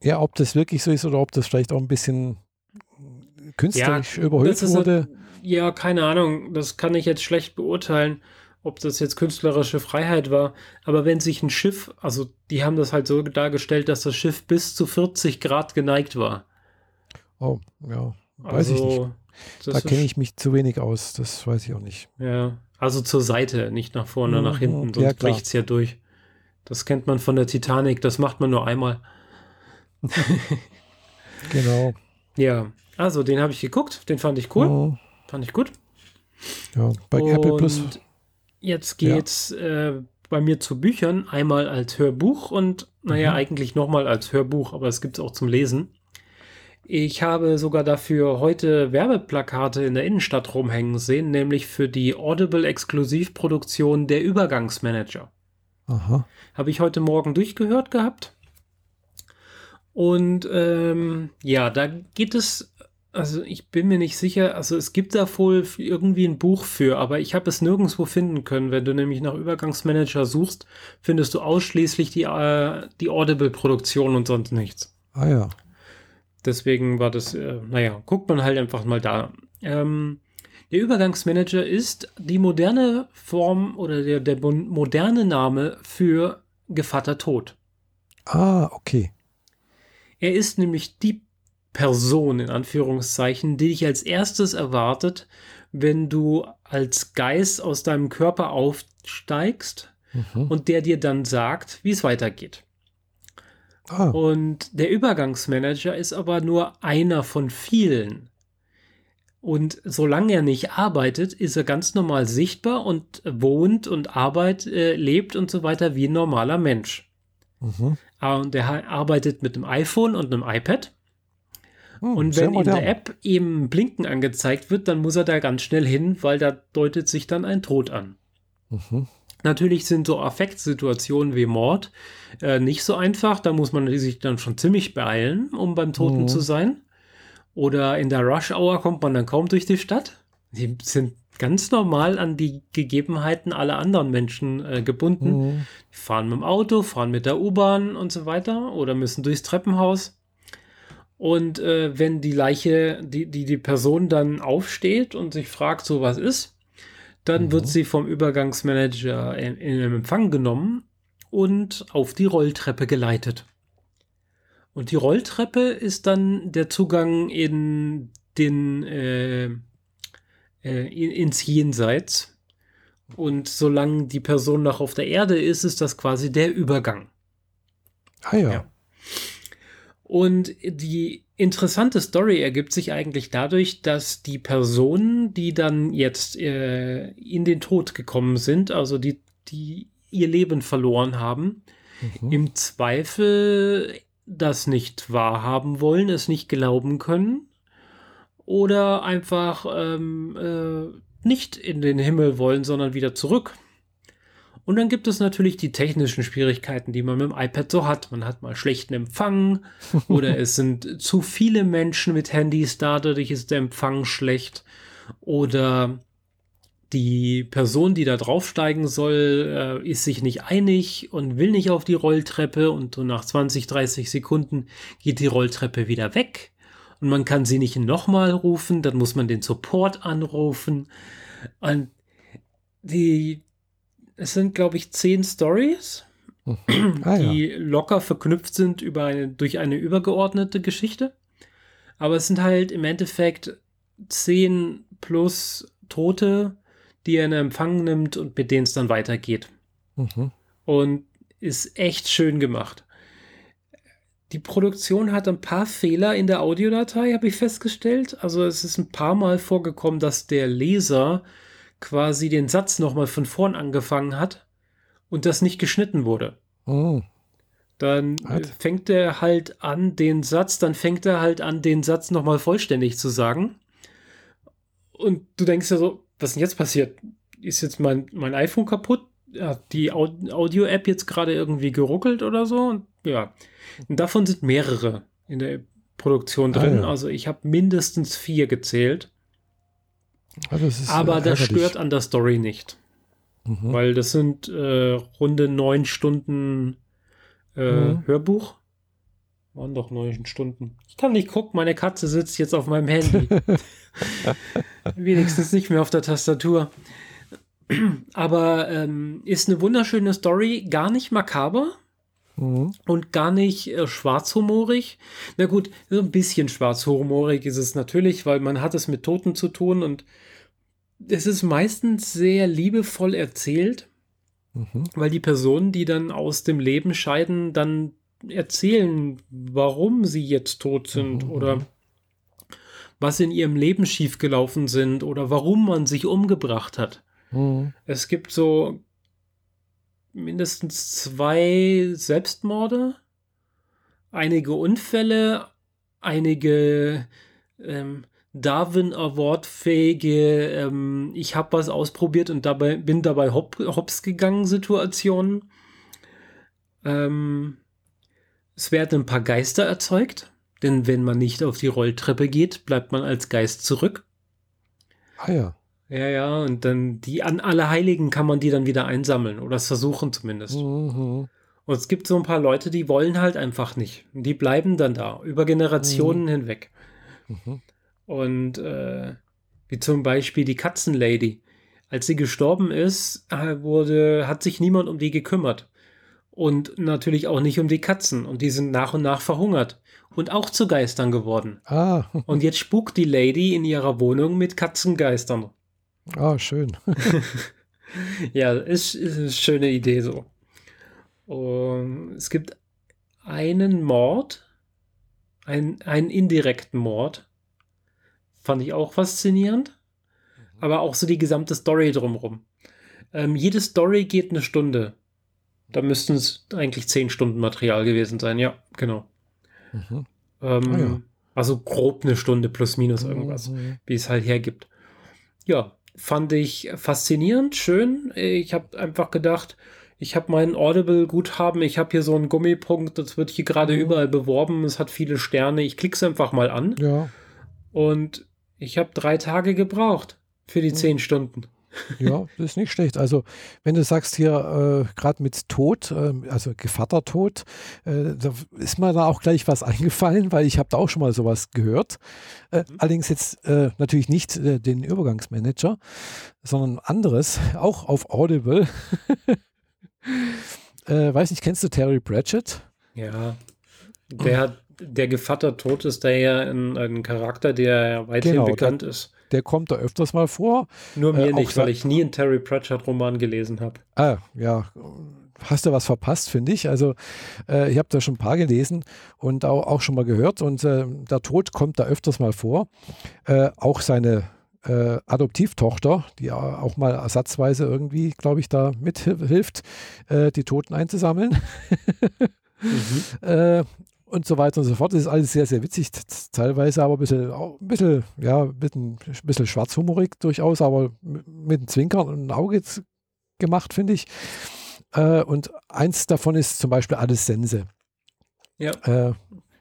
Ja, ob das wirklich so ist oder ob das vielleicht auch ein bisschen künstlerisch ja, überhöht wurde. Ja, keine Ahnung. Das kann ich jetzt schlecht beurteilen, ob das jetzt künstlerische Freiheit war. Aber wenn sich ein Schiff, also die haben das halt so dargestellt, dass das Schiff bis zu 40 Grad geneigt war. Oh, ja. Weiß ich nicht. Also, da kenne ich mich zu wenig aus, das weiß ich auch nicht. Ja, also zur Seite, nicht nach vorne, mhm, nach hinten, sonst ja, bricht es ja durch. Das kennt man von der Titanic, das macht man nur einmal. genau. Ja, also den habe ich geguckt, den fand ich cool. Mhm. Fand ich gut. Ja, bei Und Apple Plus. Jetzt geht's ja. äh, bei mir zu Büchern, einmal als Hörbuch und naja, mhm. eigentlich nochmal als Hörbuch, aber es gibt es auch zum Lesen. Ich habe sogar dafür heute Werbeplakate in der Innenstadt rumhängen sehen, nämlich für die Audible-Exklusivproduktion Der Übergangsmanager. Aha. Habe ich heute Morgen durchgehört gehabt. Und ähm, ja, da geht es also ich bin mir nicht sicher, also es gibt da wohl irgendwie ein Buch für, aber ich habe es nirgendwo finden können. Wenn du nämlich nach Übergangsmanager suchst, findest du ausschließlich die, äh, die Audible-Produktion und sonst nichts. Ah ja. Deswegen war das, äh, naja, guckt man halt einfach mal da. Ähm, der Übergangsmanager ist die moderne Form oder der, der moderne Name für Gevatter Tod. Ah, okay. Er ist nämlich die Person in Anführungszeichen, die dich als erstes erwartet, wenn du als Geist aus deinem Körper aufsteigst mhm. und der dir dann sagt, wie es weitergeht. Ah. Und der Übergangsmanager ist aber nur einer von vielen. Und solange er nicht arbeitet, ist er ganz normal sichtbar und wohnt und arbeitet, äh, lebt und so weiter wie ein normaler Mensch. Mhm. Ah, und er arbeitet mit einem iPhone und einem iPad hm, und wenn in der App ihm Blinken angezeigt wird, dann muss er da ganz schnell hin, weil da deutet sich dann ein Tod an. Mhm. Natürlich sind so Affektsituationen wie Mord äh, nicht so einfach. Da muss man sich dann schon ziemlich beeilen, um beim Toten mhm. zu sein. Oder in der Rush Hour kommt man dann kaum durch die Stadt. Die sind ganz normal an die Gegebenheiten aller anderen Menschen äh, gebunden. Mhm. Die fahren mit dem Auto, fahren mit der U-Bahn und so weiter oder müssen durchs Treppenhaus. Und äh, wenn die Leiche, die, die, die Person dann aufsteht und sich fragt, so was ist, dann mhm. wird sie vom Übergangsmanager in, in Empfang genommen und auf die Rolltreppe geleitet. Und die Rolltreppe ist dann der Zugang in den äh, äh, in, ins Jenseits. Und solange die Person noch auf der Erde ist, ist das quasi der Übergang. Ah ja. ja. Und die interessante Story ergibt sich eigentlich dadurch, dass die Personen, die dann jetzt äh, in den Tod gekommen sind, also die, die ihr Leben verloren haben, mhm. im Zweifel das nicht wahrhaben wollen, es nicht glauben können oder einfach ähm, äh, nicht in den Himmel wollen, sondern wieder zurück. Und dann gibt es natürlich die technischen Schwierigkeiten, die man mit dem iPad so hat. Man hat mal schlechten Empfang oder es sind zu viele Menschen mit Handys da, dadurch ist der Empfang schlecht. Oder die Person, die da draufsteigen soll, äh, ist sich nicht einig und will nicht auf die Rolltreppe und so nach 20, 30 Sekunden geht die Rolltreppe wieder weg und man kann sie nicht nochmal rufen, dann muss man den Support anrufen und die es sind, glaube ich, zehn Stories, mhm. ah, die ja. locker verknüpft sind über eine, durch eine übergeordnete Geschichte. Aber es sind halt im Endeffekt zehn plus Tote, die er in Empfang nimmt und mit denen es dann weitergeht. Mhm. Und ist echt schön gemacht. Die Produktion hat ein paar Fehler in der Audiodatei, habe ich festgestellt. Also es ist ein paar Mal vorgekommen, dass der Leser quasi den Satz nochmal von vorn angefangen hat und das nicht geschnitten wurde. Oh. Dann What? fängt er halt an, den Satz, dann fängt er halt an, den Satz nochmal vollständig zu sagen. Und du denkst ja so, was ist denn jetzt passiert? Ist jetzt mein, mein iPhone kaputt? Hat die Audio-App jetzt gerade irgendwie geruckelt oder so? Und, ja. Und davon sind mehrere in der Produktion drin. Ah, ja. Also ich habe mindestens vier gezählt. Also ist, Aber das stört an der Story nicht. Mhm. Weil das sind äh, runde neun Stunden äh, mhm. Hörbuch. Waren doch neun Stunden. Ich kann nicht gucken, meine Katze sitzt jetzt auf meinem Handy. Wenigstens nicht mehr auf der Tastatur. Aber ähm, ist eine wunderschöne Story, gar nicht makaber. Mhm. Und gar nicht äh, schwarzhumorig. Na gut, so ein bisschen schwarzhumorig ist es natürlich, weil man hat es mit Toten zu tun und es ist meistens sehr liebevoll erzählt, mhm. weil die Personen, die dann aus dem Leben scheiden, dann erzählen, warum sie jetzt tot sind mhm. oder was in ihrem Leben schiefgelaufen sind oder warum man sich umgebracht hat. Mhm. Es gibt so mindestens zwei Selbstmorde, einige Unfälle, einige ähm, Darwin Award fähige, ähm, ich habe was ausprobiert und dabei bin dabei hop, hops gegangen Situationen. Ähm, es werden ein paar Geister erzeugt, denn wenn man nicht auf die Rolltreppe geht, bleibt man als Geist zurück. Ah ja. Ja, ja, und dann die an alle Heiligen kann man die dann wieder einsammeln oder es versuchen zumindest. Mhm. Und es gibt so ein paar Leute, die wollen halt einfach nicht. Die bleiben dann da, über Generationen mhm. hinweg. Mhm. Und äh, wie zum Beispiel die Katzenlady. Als sie gestorben ist, äh, wurde, hat sich niemand um die gekümmert. Und natürlich auch nicht um die Katzen. Und die sind nach und nach verhungert. Und auch zu Geistern geworden. Ah. Und jetzt spukt die Lady in ihrer Wohnung mit Katzengeistern. Ah, schön. ja, ist, ist eine schöne Idee so. Und es gibt einen Mord, ein, einen indirekten Mord. Fand ich auch faszinierend. Mhm. Aber auch so die gesamte Story drumherum. Ähm, jede Story geht eine Stunde. Da müssten es eigentlich zehn Stunden Material gewesen sein. Ja, genau. Mhm. Ähm, ah, ja. Also grob eine Stunde plus minus irgendwas, mhm. wie es halt hergibt. Ja, fand ich faszinierend, schön. Ich habe einfach gedacht, ich habe meinen Audible-Guthaben, ich habe hier so einen Gummipunkt, das wird hier gerade mhm. überall beworben, es hat viele Sterne, ich klicke es einfach mal an. Ja. Und ich habe drei Tage gebraucht für die mhm. zehn Stunden. Ja, das ist nicht schlecht. Also, wenn du sagst hier äh, gerade mit Tod, äh, also Gevattertod, äh, da ist mir da auch gleich was eingefallen, weil ich habe da auch schon mal sowas gehört. Äh, mhm. Allerdings jetzt äh, natürlich nicht äh, den Übergangsmanager, sondern anderes, auch auf Audible. weiß nicht, kennst du Terry Pratchett? Ja, der hat der Gevattertod ist da ja ein, ein Charakter, der weithin genau, bekannt der, ist der kommt da öfters mal vor. Nur mir äh, nicht, weil ich nie einen Terry Pratchett-Roman gelesen habe. Ah, ja. Hast du was verpasst, finde ich. Also, äh, ich habe da schon ein paar gelesen und auch, auch schon mal gehört. Und äh, der Tod kommt da öfters mal vor. Äh, auch seine äh, Adoptivtochter, die auch mal ersatzweise irgendwie, glaube ich, da mithilft, äh, die Toten einzusammeln. mhm und so weiter und so fort. Das ist alles sehr, sehr witzig, teilweise aber ein bisschen, auch ein bisschen, ja, ein bisschen, ein bisschen schwarzhumorig durchaus, aber mit einem Zwinkern und einem Auge gemacht, finde ich. Äh, und eins davon ist zum Beispiel Alles Sense. Ja. Äh,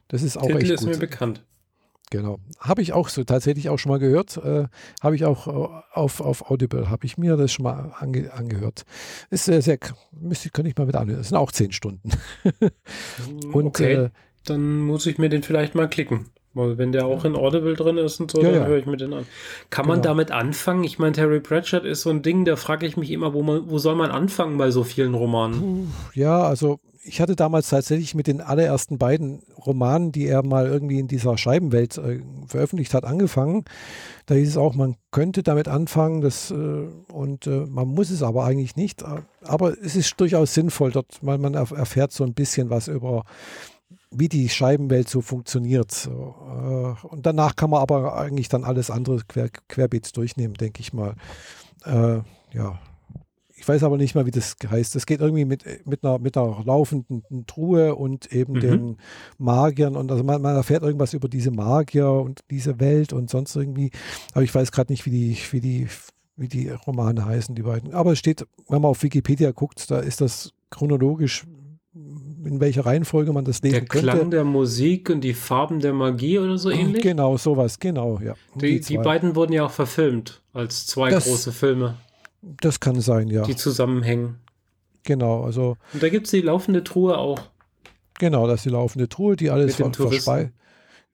das ist auch Titel echt ist mir bekannt. Genau. Habe ich auch so tatsächlich auch schon mal gehört. Äh, habe ich auch äh, auf, auf Audible, habe ich mir das schon mal ange, angehört. Ist sehr, sehr, müsste, könnte ich mal wieder anhören. Das sind auch zehn Stunden. und okay. äh, dann muss ich mir den vielleicht mal klicken. Weil wenn der auch in Audible drin ist und so, ja, dann ja. höre ich mir den an. Kann genau. man damit anfangen? Ich meine, Terry Pratchett ist so ein Ding, da frage ich mich immer, wo, man, wo soll man anfangen bei so vielen Romanen? Ja, also ich hatte damals tatsächlich mit den allerersten beiden Romanen, die er mal irgendwie in dieser Scheibenwelt äh, veröffentlicht hat, angefangen. Da hieß es auch, man könnte damit anfangen, das, äh, und äh, man muss es aber eigentlich nicht. Aber es ist durchaus sinnvoll, dort, weil man erfährt so ein bisschen was über wie die Scheibenwelt so funktioniert. So, äh, und danach kann man aber eigentlich dann alles andere quer, querbeet durchnehmen, denke ich mal. Äh, ja. Ich weiß aber nicht mal, wie das heißt. Es geht irgendwie mit, mit, einer, mit einer laufenden Truhe und eben mhm. den Magiern. Und also man, man, erfährt irgendwas über diese Magier und diese Welt und sonst irgendwie. Aber ich weiß gerade nicht, wie die, wie die, wie die Romane heißen, die beiden. Aber es steht, wenn man auf Wikipedia guckt, da ist das chronologisch in welcher Reihenfolge man das lesen der könnte. Der Klang der Musik und die Farben der Magie oder so ähnlich? Genau, sowas, genau, ja. Die, die, die beiden wurden ja auch verfilmt als zwei das, große Filme. Das kann sein, ja. Die zusammenhängen. Genau, also. Und da gibt es die laufende Truhe auch. Genau, das ist die laufende Truhe, die alles verspeist.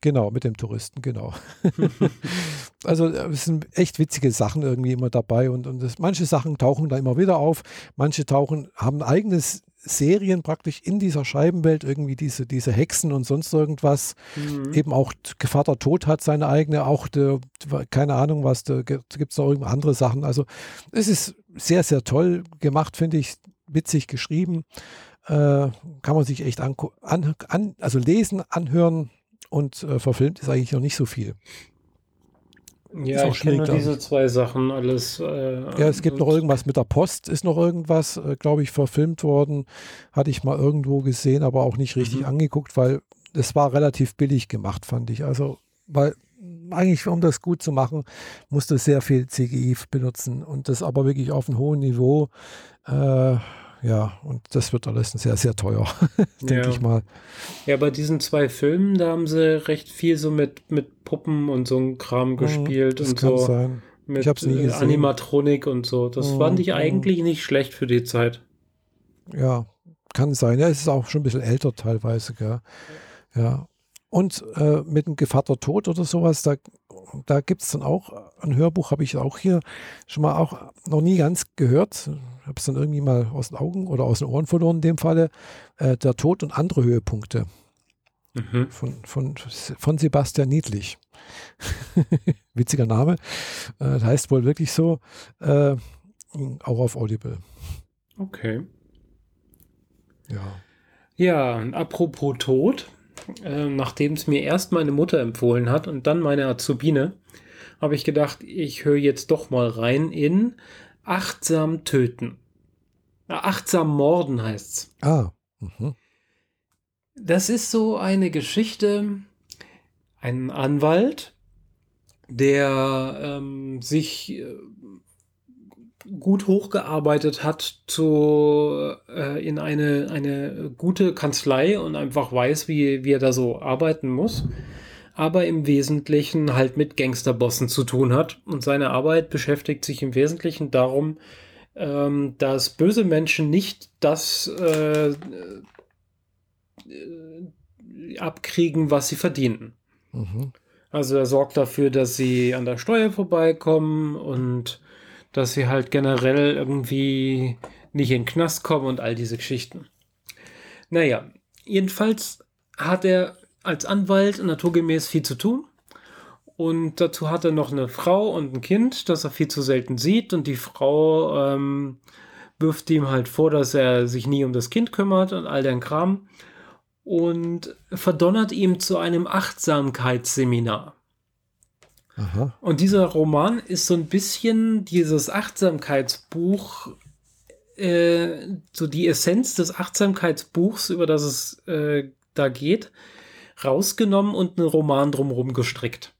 Genau, mit dem Touristen, genau. also es sind echt witzige Sachen irgendwie immer dabei und, und das, manche Sachen tauchen da immer wieder auf, manche tauchen, haben ein eigenes Serien praktisch in dieser Scheibenwelt irgendwie diese, diese Hexen und sonst irgendwas. Mhm. Eben auch Gevatter Tod hat seine eigene, auch de, keine Ahnung was, da gibt es noch irgendwo andere Sachen. Also es ist sehr, sehr toll gemacht, finde ich, witzig geschrieben. Äh, kann man sich echt an, an, also lesen, anhören und äh, verfilmt ist eigentlich noch nicht so viel. Ja, ich kenne diese zwei Sachen alles. Äh, ja, es gibt noch irgendwas mit der Post, ist noch irgendwas, äh, glaube ich, verfilmt worden. Hatte ich mal irgendwo gesehen, aber auch nicht richtig mhm. angeguckt, weil es war relativ billig gemacht, fand ich. Also, weil eigentlich, um das gut zu machen, musste sehr viel CGI benutzen und das aber wirklich auf einem hohen Niveau. Äh, ja, und das wird alles sehr, sehr teuer, denke ja. ich mal. Ja, bei diesen zwei Filmen, da haben sie recht viel so mit, mit Puppen und so ein Kram mhm, gespielt das und kann so. Sein. Mit ich hab's nie äh, gesehen. Animatronik und so. Das mhm. fand ich mhm. eigentlich nicht schlecht für die Zeit. Ja, kann sein. Ja, es ist auch schon ein bisschen älter teilweise, gell? Ja. Und äh, mit dem Gevatter Tod oder sowas, da, da gibt es dann auch ein Hörbuch, habe ich auch hier schon mal auch noch nie ganz gehört habe es dann irgendwie mal aus den Augen oder aus den Ohren verloren in dem Falle, äh, Der Tod und andere Höhepunkte mhm. von, von, von Sebastian Niedlich. Witziger Name. Äh, das heißt wohl wirklich so, äh, auch auf Audible. Okay. Ja. Ja, und apropos Tod, äh, nachdem es mir erst meine Mutter empfohlen hat und dann meine Azubine, habe ich gedacht, ich höre jetzt doch mal rein in achtsam töten. Achtsam morden heißt's. Ah. Mhm. Das ist so eine Geschichte, ein Anwalt, der ähm, sich äh, gut hochgearbeitet hat zu, äh, in eine, eine gute Kanzlei und einfach weiß, wie, wie er da so arbeiten muss aber im Wesentlichen halt mit Gangsterbossen zu tun hat. Und seine Arbeit beschäftigt sich im Wesentlichen darum, ähm, dass böse Menschen nicht das äh, äh, abkriegen, was sie verdienen. Mhm. Also er sorgt dafür, dass sie an der Steuer vorbeikommen und dass sie halt generell irgendwie nicht in den Knast kommen und all diese Geschichten. Naja, jedenfalls hat er als Anwalt naturgemäß viel zu tun. Und dazu hat er noch eine Frau und ein Kind, das er viel zu selten sieht. Und die Frau ähm, wirft ihm halt vor, dass er sich nie um das Kind kümmert und all den Kram. Und verdonnert ihm zu einem Achtsamkeitsseminar. Aha. Und dieser Roman ist so ein bisschen dieses Achtsamkeitsbuch, äh, so die Essenz des Achtsamkeitsbuchs, über das es äh, da geht, rausgenommen und einen Roman drumherum gestrickt.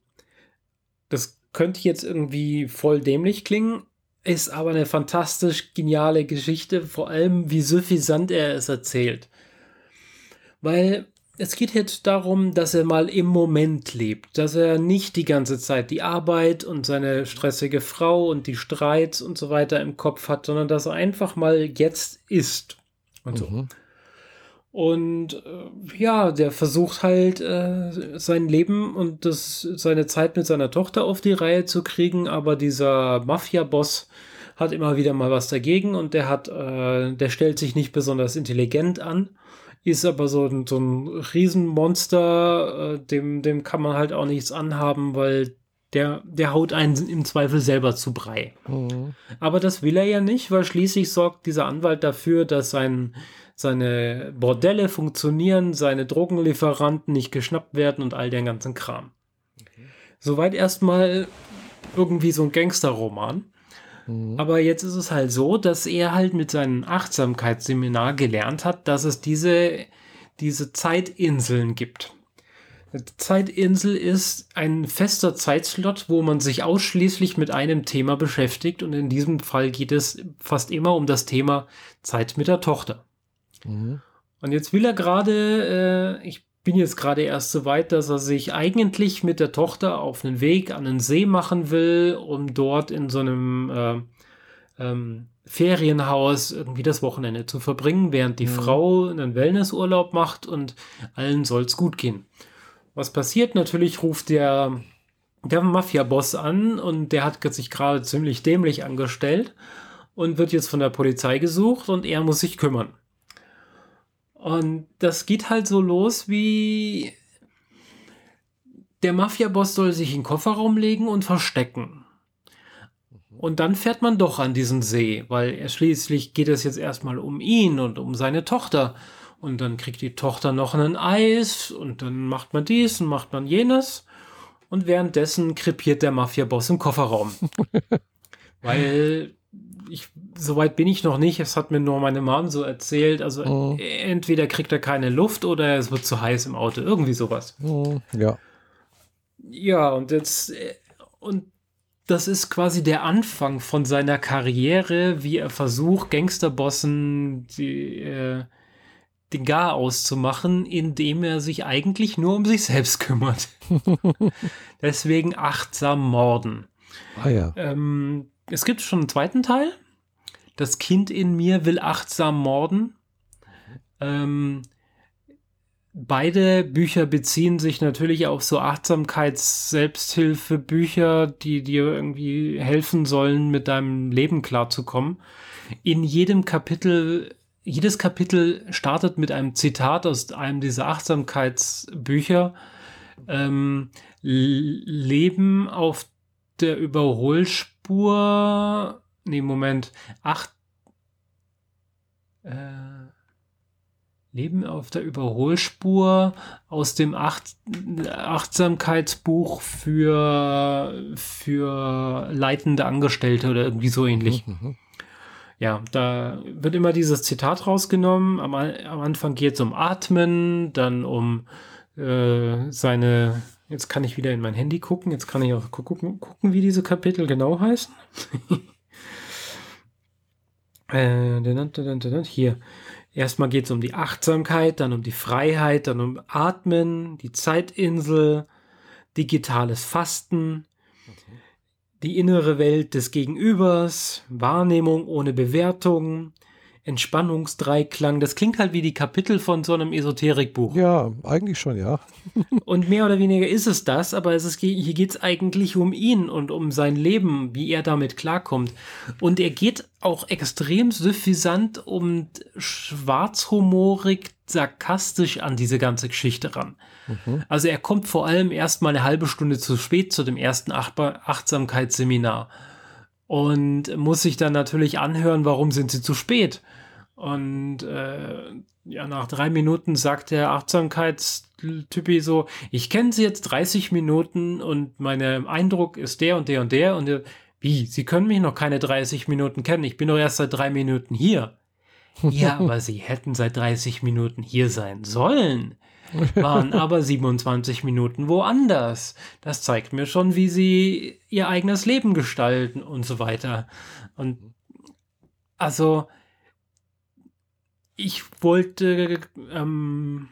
Das könnte jetzt irgendwie voll dämlich klingen, ist aber eine fantastisch geniale Geschichte, vor allem wie suffisant er es erzählt. Weil es geht jetzt darum, dass er mal im Moment lebt, dass er nicht die ganze Zeit die Arbeit und seine stressige Frau und die Streits und so weiter im Kopf hat, sondern dass er einfach mal jetzt ist und so. Und äh, ja, der versucht halt äh, sein Leben und das, seine Zeit mit seiner Tochter auf die Reihe zu kriegen, aber dieser Mafia-Boss hat immer wieder mal was dagegen und der hat, äh, der stellt sich nicht besonders intelligent an, ist aber so ein, so ein Riesenmonster, äh, dem, dem kann man halt auch nichts anhaben, weil der, der haut einen im Zweifel selber zu Brei. Mhm. Aber das will er ja nicht, weil schließlich sorgt dieser Anwalt dafür, dass sein seine Bordelle funktionieren, seine Drogenlieferanten nicht geschnappt werden und all den ganzen Kram. Okay. Soweit erstmal irgendwie so ein Gangsterroman. Mhm. Aber jetzt ist es halt so, dass er halt mit seinem Achtsamkeitsseminar gelernt hat, dass es diese, diese Zeitinseln gibt. Die Zeitinsel ist ein fester Zeitslot, wo man sich ausschließlich mit einem Thema beschäftigt und in diesem Fall geht es fast immer um das Thema Zeit mit der Tochter. Mhm. Und jetzt will er gerade, äh, ich bin jetzt gerade erst so weit, dass er sich eigentlich mit der Tochter auf einen Weg an den See machen will, um dort in so einem äh, ähm, Ferienhaus irgendwie das Wochenende zu verbringen, während die mhm. Frau einen Wellnessurlaub macht und allen soll es gut gehen. Was passiert? Natürlich ruft der, der Mafia-Boss an und der hat sich gerade ziemlich dämlich angestellt und wird jetzt von der Polizei gesucht und er muss sich kümmern. Und das geht halt so los wie der Mafia-Boss soll sich in den Kofferraum legen und verstecken. Und dann fährt man doch an diesen See, weil er schließlich geht es jetzt erstmal um ihn und um seine Tochter. Und dann kriegt die Tochter noch einen Eis und dann macht man dies und macht man jenes. Und währenddessen krepiert der Mafia-Boss im Kofferraum. weil ich, soweit bin ich noch nicht. Es hat mir nur meine Mom so erzählt. Also oh. entweder kriegt er keine Luft oder es wird zu heiß im Auto. Irgendwie sowas. Oh, ja. Ja, und jetzt, äh, und das ist quasi der Anfang von seiner Karriere, wie er versucht, Gangsterbossen die, äh, den Gar auszumachen, indem er sich eigentlich nur um sich selbst kümmert. Deswegen achtsam morden. Ah ja. Ähm, es gibt schon einen zweiten Teil. Das Kind in mir will achtsam morden. Ähm, Beide Bücher beziehen sich natürlich auf so Achtsamkeits-Selbsthilfe-Bücher, die dir irgendwie helfen sollen, mit deinem Leben klarzukommen. In jedem Kapitel, jedes Kapitel startet mit einem Zitat aus einem dieser Achtsamkeitsbücher. Ähm, Leben auf der Überholspur. Nee, Moment. Acht. Äh, Leben auf der Überholspur aus dem Acht Achtsamkeitsbuch für, für leitende Angestellte oder irgendwie so ähnlich. Mhm. mhm. Ja, da wird immer dieses Zitat rausgenommen. Am, am Anfang geht es um Atmen, dann um äh, seine. Jetzt kann ich wieder in mein Handy gucken. Jetzt kann ich auch gucken, gucken wie diese Kapitel genau heißen. äh, hier. Erstmal geht es um die Achtsamkeit, dann um die Freiheit, dann um Atmen, die Zeitinsel, digitales Fasten, die innere Welt des Gegenübers, Wahrnehmung ohne Bewertung, Entspannungsdreiklang. Das klingt halt wie die Kapitel von so einem Esoterikbuch. Ja, eigentlich schon, ja. und mehr oder weniger ist es das, aber es ist, hier geht es eigentlich um ihn und um sein Leben, wie er damit klarkommt. Und er geht auch extrem suffisant und schwarzhumorig, sarkastisch an diese ganze Geschichte ran. Mhm. Also er kommt vor allem erst mal eine halbe Stunde zu spät zu dem ersten Achtsamkeitsseminar und muss sich dann natürlich anhören, warum sind sie zu spät. Und äh, ja, nach drei Minuten sagt der Achtsamkeitstypi so, ich kenne sie jetzt 30 Minuten und mein Eindruck ist der und der und der und der, wie, Sie können mich noch keine 30 Minuten kennen, ich bin doch erst seit drei Minuten hier. ja, aber Sie hätten seit 30 Minuten hier sein sollen waren aber 27 Minuten woanders. Das zeigt mir schon, wie sie ihr eigenes Leben gestalten und so weiter. Und also, ich wollte ähm,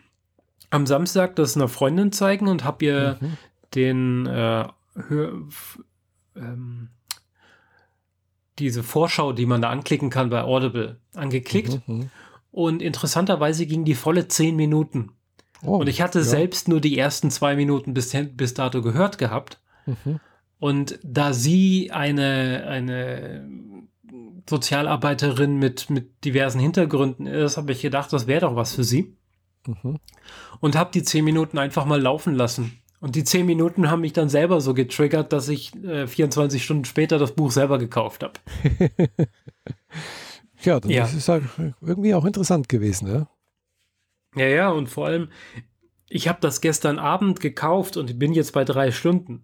am Samstag das einer Freundin zeigen und habe ihr mhm. den äh, Hör, ähm, diese Vorschau, die man da anklicken kann bei Audible, angeklickt. Mhm. mhm. Und interessanterweise ging die volle zehn Minuten. Oh, und ich hatte ja. selbst nur die ersten zwei Minuten bis, bis dato gehört gehabt. Mhm. Und da sie eine, eine Sozialarbeiterin mit, mit diversen Hintergründen ist, habe ich gedacht, das wäre doch was für sie. Mhm. Und habe die zehn Minuten einfach mal laufen lassen. Und die zehn Minuten haben mich dann selber so getriggert, dass ich äh, 24 Stunden später das Buch selber gekauft habe. ja, das ja. ist halt irgendwie auch interessant gewesen, ja. Ja, ja, und vor allem, ich habe das gestern Abend gekauft und bin jetzt bei drei Stunden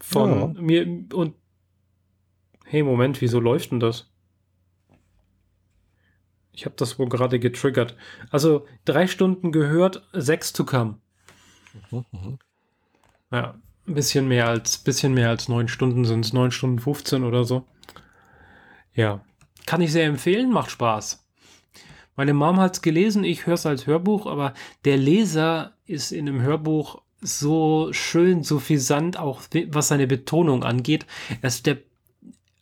von ja. mir und hey, Moment, wieso läuft denn das? Ich habe das wohl gerade getriggert. Also drei Stunden gehört, sechs zu come. Mhm, mhm. Ja, ein bisschen mehr als, bisschen mehr als neun Stunden sind es, neun Stunden 15 oder so. Ja, kann ich sehr empfehlen, macht Spaß. Meine Mom hat es gelesen, ich höre es als Hörbuch, aber der Leser ist in einem Hörbuch so schön, so suffisant, auch was seine Betonung angeht. Dass der,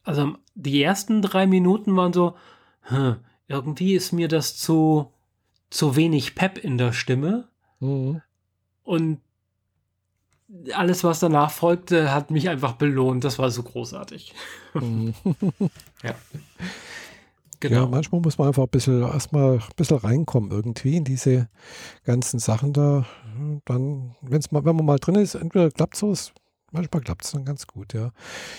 also die ersten drei Minuten waren so, hm, irgendwie ist mir das zu, zu wenig Pep in der Stimme. Mhm. Und alles, was danach folgte, hat mich einfach belohnt. Das war so großartig. Mhm. ja. Genau. Ja, manchmal muss man einfach ein bisschen erstmal ein bisschen reinkommen irgendwie in diese ganzen Sachen da. Dann, wenn's mal, wenn man mal drin ist, entweder klappt es, manchmal klappt es dann ganz gut, ja.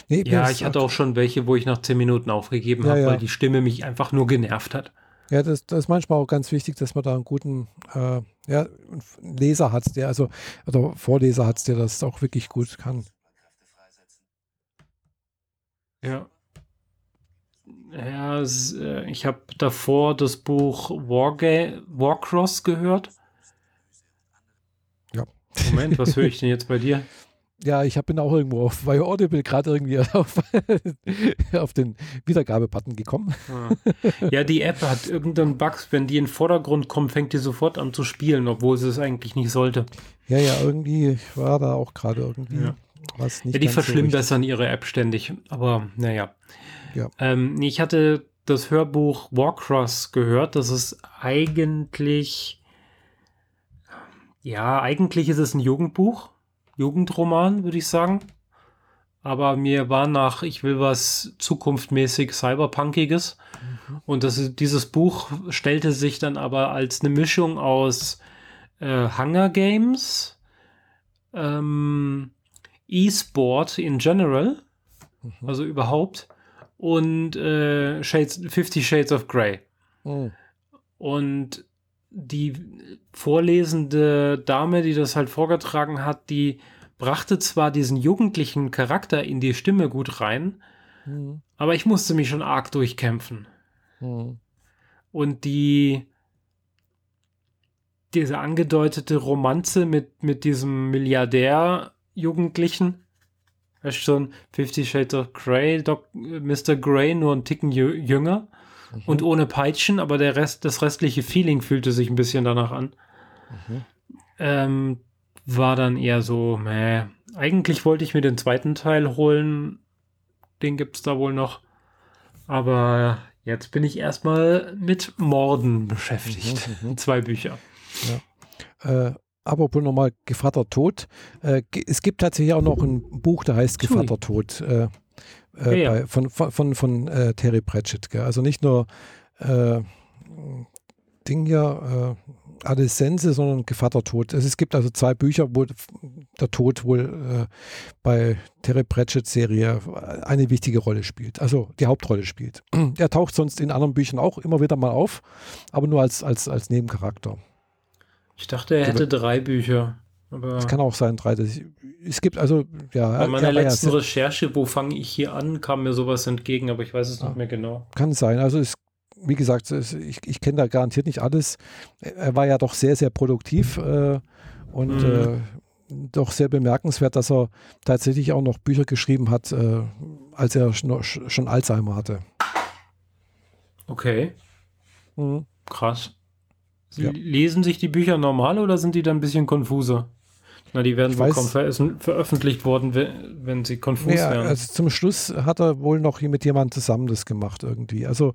Nee, ja, ich hatte auch schon welche, wo ich nach zehn Minuten aufgegeben ja, habe, ja. weil die Stimme mich einfach nur genervt hat. Ja, das, das, ist manchmal auch ganz wichtig, dass man da einen guten äh, ja, Leser hat, der also, oder Vorleser hat, der das auch wirklich gut kann. Ja. Ja, äh, ich habe davor das Buch Warga Warcross gehört. Ja. Moment, was höre ich denn jetzt bei dir? Ja, ich bin auch irgendwo auf bei Audible gerade irgendwie auf, auf den Wiedergabebutton gekommen. Ah. Ja, die App hat irgendeinen Bug. Wenn die in den Vordergrund kommt, fängt die sofort an zu spielen, obwohl sie es eigentlich nicht sollte. Ja, ja, irgendwie war da auch gerade irgendwie ja. was nicht. Ja, die verschlimmbessern so ihre App ständig. Aber naja. Ja. Ähm, ich hatte das Hörbuch Warcross gehört. Das ist eigentlich. Ja, eigentlich ist es ein Jugendbuch Jugendroman, würde ich sagen. Aber mir war nach, ich will was zukunftmäßig Cyberpunkiges. Mhm. Und das, dieses Buch stellte sich dann aber als eine Mischung aus äh, Hunger Games, ähm, E-Sport in general, mhm. also überhaupt, und äh, Shades, Fifty Shades of Grey. Mhm. Und die vorlesende Dame, die das halt vorgetragen hat, die brachte zwar diesen jugendlichen Charakter in die Stimme gut rein, mhm. aber ich musste mich schon arg durchkämpfen. Mhm. Und die diese angedeutete Romanze mit, mit diesem Milliardär-Jugendlichen, weißt schon, Fifty Shades of Grey, Doc, Mr. Grey nur ein Ticken jünger mhm. und ohne Peitschen, aber der Rest, das restliche Feeling fühlte sich ein bisschen danach an. Mhm. Ähm, war dann eher so, meh. Eigentlich wollte ich mir den zweiten Teil holen. Den gibt es da wohl noch. Aber jetzt bin ich erstmal mit Morden beschäftigt. Mhm, mhm. Zwei Bücher. Ja. Äh, apropos nochmal Gevatter Tod. Äh, es gibt tatsächlich auch noch ein Buch, der heißt Gevatter Tod. Äh, äh, ja, bei, von, von, von, von äh, Terry Pratchett. Gell? Also nicht nur äh, Ding hier, äh, Adessense, sondern Gevatter Tod. Also es gibt also zwei Bücher, wo der Tod wohl äh, bei Terry Pratchett Serie eine wichtige Rolle spielt, also die Hauptrolle spielt. er taucht sonst in anderen Büchern auch immer wieder mal auf, aber nur als, als, als Nebencharakter. Ich dachte, er hätte drei Bücher. Es kann auch sein, drei. Das, es gibt also, ja. Bei meiner letzten ja, Recherche, wo fange ich hier an, kam mir sowas entgegen, aber ich weiß es ja, nicht mehr genau. Kann sein. Also, es, wie gesagt, es, ich, ich kenne da garantiert nicht alles. Er war ja doch sehr, sehr produktiv äh, und mhm. äh, doch sehr bemerkenswert, dass er tatsächlich auch noch Bücher geschrieben hat, äh, als er schon, schon Alzheimer hatte. Okay. Mhm. Krass. Ja. Lesen sich die Bücher normal oder sind die dann ein bisschen konfuser? Na, die werden wohl kaum ver veröffentlicht worden, wenn sie konfus ja, werden. Also zum Schluss hat er wohl noch mit jemandem zusammen das gemacht irgendwie. Also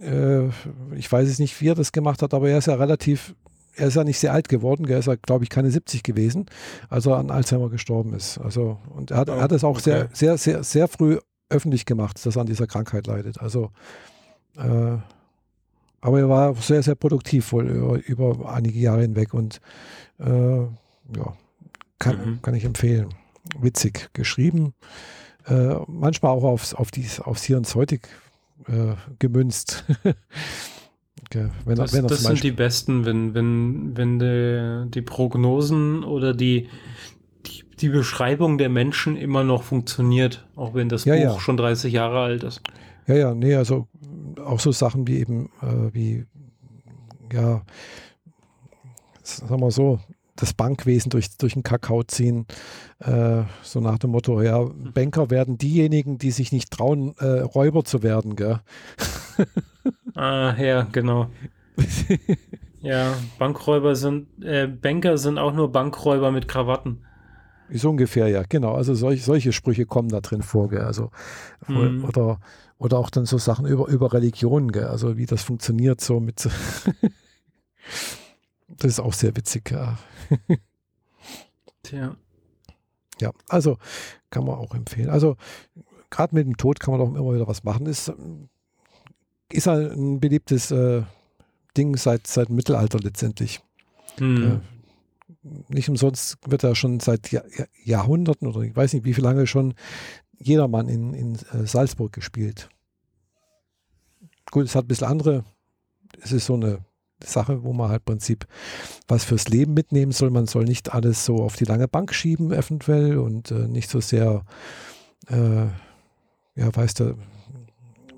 äh, ich weiß es nicht, wie er das gemacht hat, aber er ist ja relativ, er ist ja nicht sehr alt geworden, er ist ja, glaube ich, keine 70 gewesen, als er an Alzheimer gestorben ist. Also und er hat, oh, er hat es auch okay. sehr, sehr, sehr, sehr früh öffentlich gemacht, dass er an dieser Krankheit leidet. Also äh, aber er war sehr, sehr produktiv wohl über, über einige Jahre hinweg und äh, ja, kann, mhm. kann ich empfehlen. Witzig geschrieben. Äh, manchmal auch aufs, auf dies, aufs Hier und Heute äh, gemünzt. okay, wenn, das, wenn das sind die besten, wenn, wenn, wenn die, die Prognosen oder die, die, die, Beschreibung der Menschen immer noch funktioniert, auch wenn das ja, Buch ja. schon 30 Jahre alt ist. Ja, ja, nee, also auch so Sachen wie eben, äh, wie, ja, sagen wir so, das Bankwesen durch, durch den Kakao ziehen, äh, so nach dem Motto, ja, Banker werden diejenigen, die sich nicht trauen, äh, Räuber zu werden, gell? ah, ja, genau. ja, Bankräuber sind, äh, Banker sind auch nur Bankräuber mit Krawatten. So ungefähr, ja, genau. Also solch, solche Sprüche kommen da drin vor, gell? Also, mhm. oder oder auch dann so Sachen über, über Religion, gell? also wie das funktioniert so mit. das ist auch sehr witzig, ja. Tja. Ja, also kann man auch empfehlen. Also gerade mit dem Tod kann man auch immer wieder was machen. Ist, ist halt ein beliebtes äh, Ding seit, seit dem Mittelalter letztendlich. Mhm. Äh, nicht umsonst wird er schon seit Jahr, Jahrhunderten oder ich weiß nicht wie viel lange schon jedermann in, in äh, Salzburg gespielt. Gut, es hat ein bisschen andere, es ist so eine Sache, wo man halt im Prinzip was fürs Leben mitnehmen soll. Man soll nicht alles so auf die lange Bank schieben, eventuell, und äh, nicht so sehr, äh, ja, weißt du,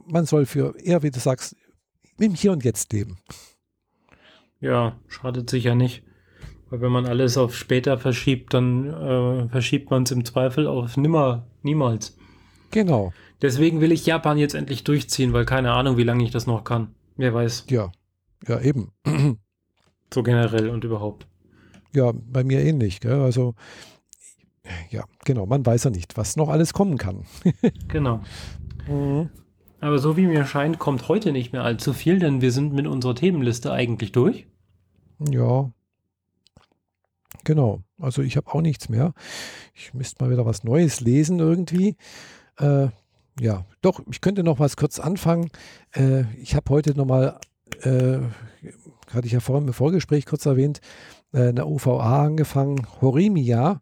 man soll für eher, wie du sagst, im Hier und Jetzt leben. Ja, schadet sicher nicht. Weil wenn man alles auf später verschiebt, dann äh, verschiebt man es im Zweifel auf nimmer, niemals. Genau. Deswegen will ich Japan jetzt endlich durchziehen, weil keine Ahnung, wie lange ich das noch kann. Wer weiß. Ja, ja, eben. so generell und überhaupt. Ja, bei mir ähnlich. Gell? Also, ja, genau, man weiß ja nicht, was noch alles kommen kann. genau. Mhm. Aber so wie mir scheint, kommt heute nicht mehr allzu viel, denn wir sind mit unserer Themenliste eigentlich durch. Ja. Genau. Also ich habe auch nichts mehr. Ich müsste mal wieder was Neues lesen irgendwie. Äh, ja, doch, ich könnte noch was kurz anfangen. Äh, ich habe heute nochmal, äh, hatte ich ja vorhin im Vorgespräch kurz erwähnt, äh, eine OVA angefangen, Horimiya.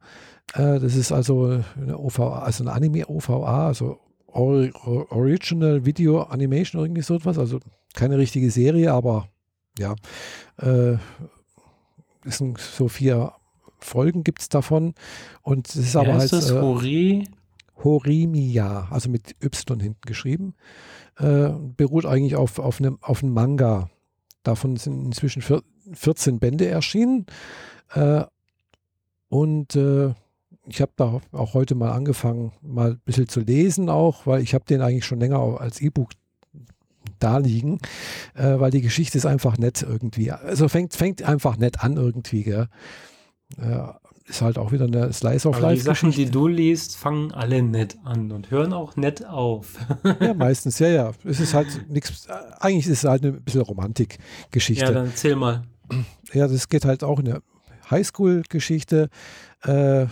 Äh, das ist also eine OVA, also eine Anime-OVA, also Or Original Video Animation irgendwie so etwas. Also keine richtige Serie, aber ja, äh, es sind so vier Folgen gibt es davon. Und es ist Wie aber halt. Das? Äh, Hori? Horimiya, also mit Y hinten geschrieben. Äh, beruht eigentlich auf, auf, einem, auf einem Manga. Davon sind inzwischen 14 Bände erschienen. Äh, und äh, ich habe da auch heute mal angefangen, mal ein bisschen zu lesen auch, weil ich habe den eigentlich schon länger als E-Book da liegen, äh, weil die Geschichte ist einfach nett irgendwie. Also fängt, fängt einfach nett an irgendwie. Gell? Ist halt auch wieder eine Slice of Life. Die Sachen, die du liest, fangen alle nett an und hören auch nett auf. ja, meistens, ja, ja. Es ist halt nichts, eigentlich ist es halt eine bisschen Romantikgeschichte. Ja, dann erzähl mal. Ja, das geht halt auch in eine Highschool-Geschichte. Äh,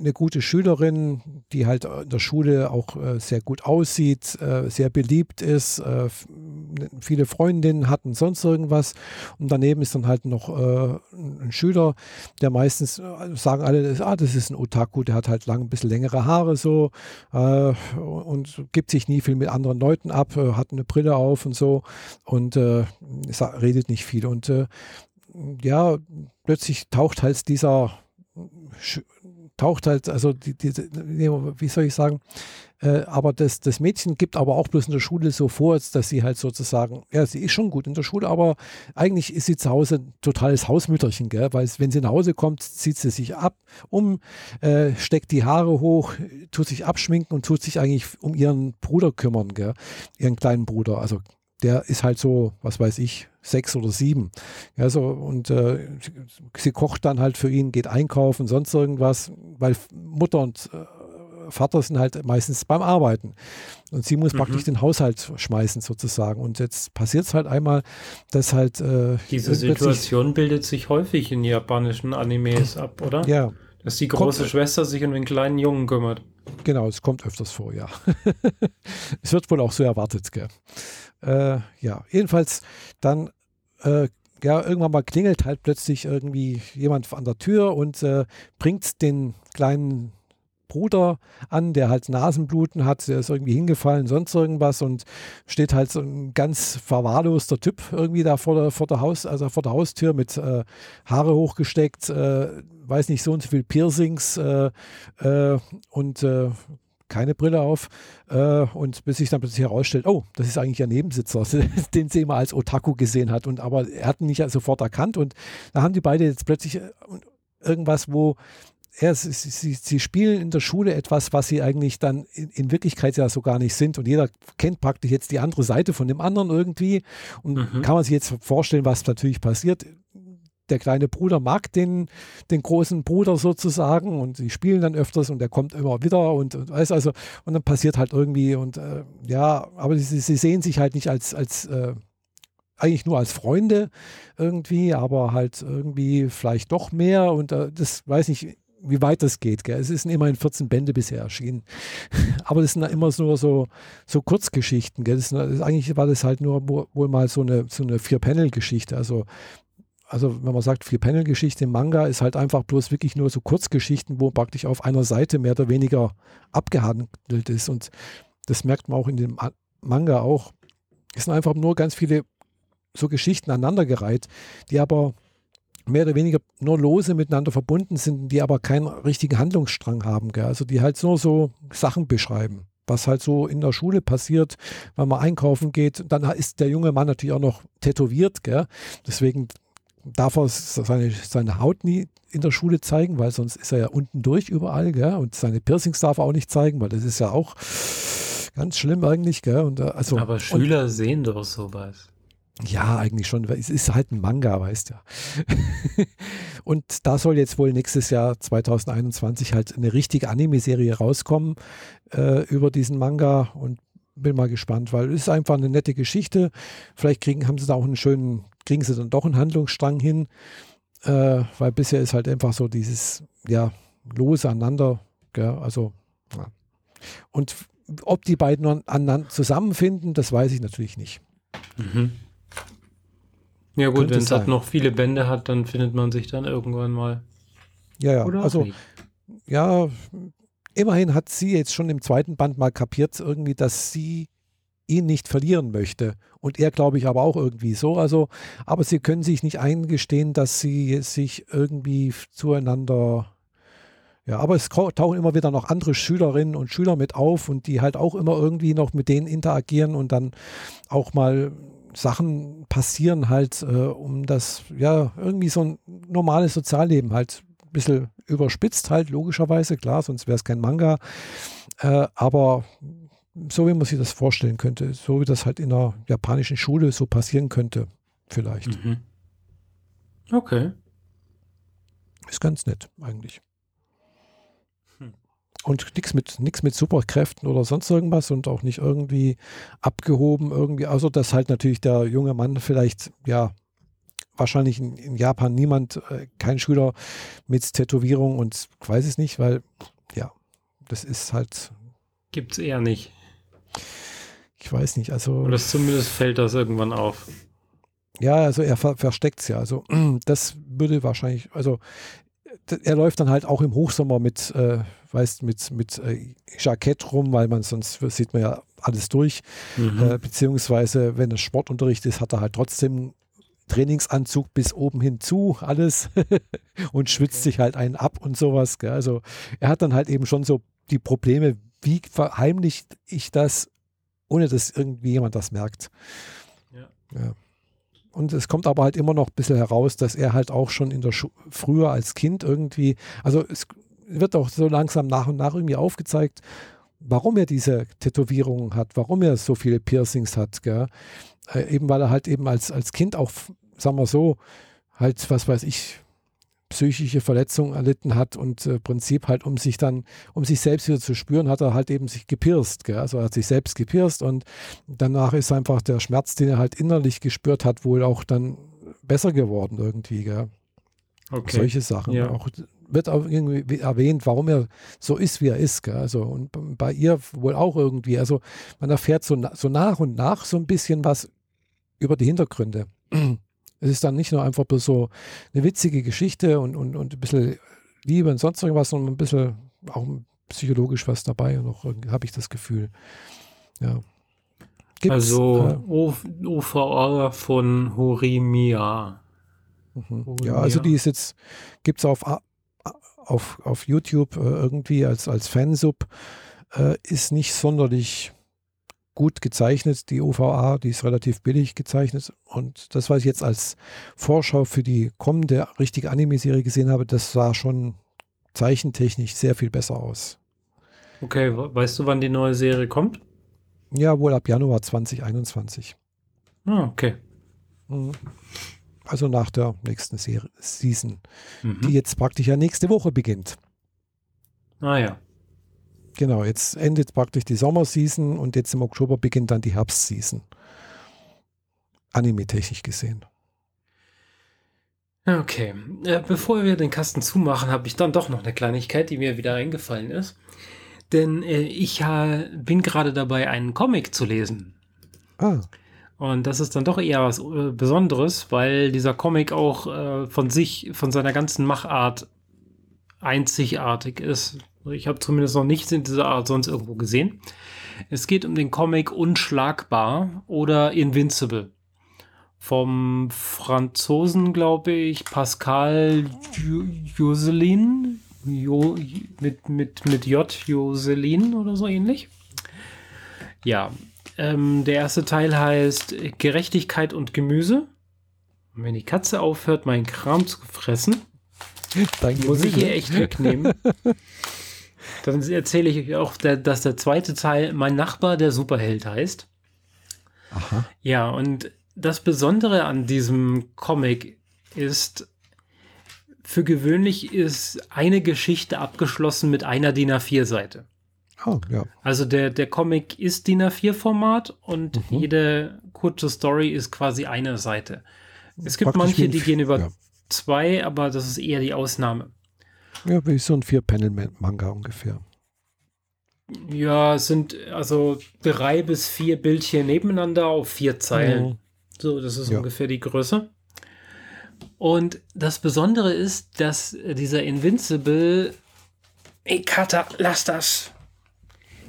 eine gute Schülerin, die halt in der Schule auch äh, sehr gut aussieht, äh, sehr beliebt ist, äh, viele Freundinnen hat und sonst irgendwas. Und daneben ist dann halt noch ein Schüler, der meistens, sagen alle, ah, das ist ein Otaku, der hat halt lang, ein bisschen längere Haare so und gibt sich nie viel mit anderen Leuten ab, hat eine Brille auf und so und redet nicht viel. Und ja, plötzlich taucht halt dieser taucht halt, also die, die, wie soll ich sagen, äh, aber das, das Mädchen gibt aber auch bloß in der Schule so vor, dass sie halt sozusagen, ja, sie ist schon gut in der Schule, aber eigentlich ist sie zu Hause ein totales Hausmütterchen, gell? weil wenn sie nach Hause kommt, zieht sie sich ab, um, äh, steckt die Haare hoch, tut sich abschminken und tut sich eigentlich um ihren Bruder kümmern, gell? ihren kleinen Bruder, also der ist halt so, was weiß ich, sechs oder sieben. Ja, so, und äh, sie kocht dann halt für ihn, geht einkaufen, sonst irgendwas, weil Mutter und äh, Vater sind halt meistens beim Arbeiten. Und sie muss mhm. praktisch den Haushalt schmeißen sozusagen. Und jetzt passiert es halt einmal, dass halt... Äh, Diese Situation bildet sich häufig in japanischen Animes ab, oder? Ja. Dass die große kommt, Schwester sich um den kleinen Jungen kümmert. Genau, es kommt öfters vor, ja. es wird wohl auch so erwartet, gell. Äh, ja, jedenfalls dann, äh, ja, irgendwann mal klingelt halt plötzlich irgendwie jemand an der Tür und äh, bringt den kleinen Bruder an, der halt Nasenbluten hat, der ist irgendwie hingefallen, sonst irgendwas und steht halt so ein ganz verwahrloster Typ irgendwie da vor der, vor der Haus, also vor der Haustür mit äh, Haare hochgesteckt, äh, weiß nicht, so und so viel Piercings äh, äh und äh, keine Brille auf äh, und bis sich dann plötzlich herausstellt, oh, das ist eigentlich ein Nebensitzer, den sie immer als Otaku gesehen hat und aber er hat ihn nicht sofort erkannt und da haben die beide jetzt plötzlich äh, irgendwas, wo er, sie, sie, sie, spielen in der Schule etwas, was sie eigentlich dann in, in, Wirklichkeit ja so gar nicht sind. Und jeder kennt praktisch jetzt die andere Seite von dem anderen irgendwie. Und mhm. kann man sich jetzt vorstellen, was natürlich passiert der kleine Bruder mag den, den großen Bruder sozusagen und sie spielen dann öfters und er kommt immer wieder und, und weiß also, und dann passiert halt irgendwie und äh, ja, aber sie, sie, sehen sich halt nicht als, als äh, eigentlich nur als Freunde irgendwie, aber halt irgendwie vielleicht doch mehr und äh, das weiß ich, wie weit das geht. Gell? Es sind immerhin 14 Bände bisher erschienen. Aber das sind immer nur so, so Kurzgeschichten. Gell? Das ist, eigentlich war das halt nur wohl mal so eine, so eine Vier-Panel-Geschichte. Also also wenn man sagt, Vier-Panel-Geschichte im Manga ist halt einfach bloß wirklich nur so Kurzgeschichten, wo praktisch auf einer Seite mehr oder weniger abgehandelt ist. Und das merkt man auch in dem Manga auch. Es sind einfach nur ganz viele so Geschichten aneinandergereiht, die aber mehr oder weniger nur lose miteinander verbunden sind, die aber keinen richtigen Handlungsstrang haben. Gell? Also die halt nur so Sachen beschreiben, was halt so in der Schule passiert, wenn man einkaufen geht. Dann ist der junge Mann natürlich auch noch tätowiert. Gell? Deswegen darf er seine, seine Haut nie in der Schule zeigen, weil sonst ist er ja unten durch überall, gell? Und seine Piercings darf er auch nicht zeigen, weil das ist ja auch ganz schlimm eigentlich, gell? Und, äh, also, Aber Schüler und, sehen doch sowas. Ja, eigentlich schon. Es ist halt ein Manga, weißt du. Ja. und da soll jetzt wohl nächstes Jahr 2021 halt eine richtige Anime-Serie rauskommen äh, über diesen Manga und bin mal gespannt, weil es ist einfach eine nette Geschichte. Vielleicht kriegen, haben sie da auch einen schönen kriegen sie dann doch einen Handlungsstrang hin, äh, weil bisher ist halt einfach so dieses, ja, lose aneinander, gell? also, ja. und ob die beiden aneinander zusammenfinden, das weiß ich natürlich nicht. Mhm. Ja gut, wenn es halt noch viele Bände hat, dann findet man sich dann irgendwann mal. Ja, ja, Oder also, ja, immerhin hat sie jetzt schon im zweiten Band mal kapiert irgendwie, dass sie ihn nicht verlieren möchte. Und er, glaube ich, aber auch irgendwie so. Also, aber sie können sich nicht eingestehen, dass sie sich irgendwie zueinander. Ja, aber es tauchen immer wieder noch andere Schülerinnen und Schüler mit auf und die halt auch immer irgendwie noch mit denen interagieren und dann auch mal Sachen passieren halt, äh, um das, ja, irgendwie so ein normales Sozialleben halt ein bisschen überspitzt halt, logischerweise, klar, sonst wäre es kein Manga. Äh, aber so wie man sich das vorstellen könnte, so wie das halt in einer japanischen Schule so passieren könnte, vielleicht. Mhm. Okay. Ist ganz nett, eigentlich. Hm. Und nichts mit, nix mit Superkräften oder sonst irgendwas und auch nicht irgendwie abgehoben, irgendwie, also dass halt natürlich der junge Mann vielleicht, ja, wahrscheinlich in, in Japan niemand, äh, kein Schüler mit Tätowierung und ich weiß es nicht, weil, ja, das ist halt. Gibt es eher nicht. Ich weiß nicht, also. Oder zumindest fällt das irgendwann auf. Ja, also er ver versteckt es ja. Also das würde wahrscheinlich, also er läuft dann halt auch im Hochsommer mit, äh, weißt, mit, mit äh, Jackett rum, weil man sonst sieht man ja alles durch. Mhm. Äh, beziehungsweise, wenn es Sportunterricht ist, hat er halt trotzdem Trainingsanzug bis oben hin zu, alles und schwitzt sich halt einen ab und sowas. Gell? Also er hat dann halt eben schon so die Probleme, wie verheimliche ich das, ohne dass irgendwie jemand das merkt. Ja. ja. Und es kommt aber halt immer noch ein bisschen heraus, dass er halt auch schon in der Schu früher als Kind irgendwie, also es wird auch so langsam nach und nach irgendwie aufgezeigt, warum er diese Tätowierungen hat, warum er so viele Piercings hat, gell? Äh, eben weil er halt eben als, als Kind auch, sagen wir so, halt, was weiß ich, psychische Verletzungen erlitten hat und äh, Prinzip halt, um sich dann, um sich selbst wieder zu spüren, hat er halt eben sich gepierst. Gell? Also er hat sich selbst gepierst und danach ist einfach der Schmerz, den er halt innerlich gespürt hat, wohl auch dann besser geworden irgendwie. Gell? Okay. Solche Sachen. Ja. Auch wird auch irgendwie erwähnt, warum er so ist, wie er ist. Gell? Also, und bei ihr wohl auch irgendwie. Also man erfährt so, so nach und nach so ein bisschen was über die Hintergründe. Es ist dann nicht nur einfach so eine witzige Geschichte und, und, und ein bisschen Liebe und sonst irgendwas, sondern ein bisschen auch psychologisch was dabei und noch habe ich das Gefühl. Ja. Gibt's, also äh, OVA von Horimiya. Mhm. Ja, also die ist jetzt, gibt es auf, auf, auf YouTube äh, irgendwie als, als Fansub, äh, ist nicht sonderlich gut gezeichnet, die OVA, die ist relativ billig gezeichnet. Und das, was ich jetzt als Vorschau für die kommende richtige Anime-Serie gesehen habe, das sah schon zeichentechnisch sehr viel besser aus. Okay, weißt du, wann die neue Serie kommt? Ja, wohl ab Januar 2021. Ah, okay. Mhm. Also nach der nächsten Serie, Season, mhm. die jetzt praktisch ja nächste Woche beginnt. Ah ja. Genau, jetzt endet praktisch die Sommerseason und jetzt im Oktober beginnt dann die Herbstseason. Anime-technisch gesehen. Okay, äh, bevor wir den Kasten zumachen, habe ich dann doch noch eine Kleinigkeit, die mir wieder eingefallen ist. Denn äh, ich bin gerade dabei, einen Comic zu lesen. Ah. Und das ist dann doch eher was äh, Besonderes, weil dieser Comic auch äh, von sich, von seiner ganzen Machart einzigartig ist. Ich habe zumindest noch nichts in dieser Art sonst irgendwo gesehen. Es geht um den Comic Unschlagbar oder Invincible. Vom Franzosen, glaube ich, Pascal Joselin. Jo, mit, mit, mit J. Joselin oder so ähnlich. Ja, ähm, der erste Teil heißt Gerechtigkeit und Gemüse. Und wenn die Katze aufhört, meinen Kram zu fressen, dann muss ich ihr echt wegnehmen. Dann erzähle ich euch auch, dass der zweite Teil Mein Nachbar, der Superheld heißt. Aha. Ja, und das Besondere an diesem Comic ist, für gewöhnlich ist eine Geschichte abgeschlossen mit einer DIN A4-Seite. Oh, ja. Also der, der Comic ist DIN A4-Format und mhm. jede kurze Story ist quasi eine Seite. Es gibt Praktisch manche, die gehen über ja. zwei, aber das ist eher die Ausnahme. Ja, wie so ein Vier-Panel-Manga ungefähr. Ja, es sind also drei bis vier Bildchen nebeneinander auf vier Zeilen. Mhm. So, das ist ja. ungefähr die Größe. Und das Besondere ist, dass dieser Invincible. Ey, Cutter, lass das!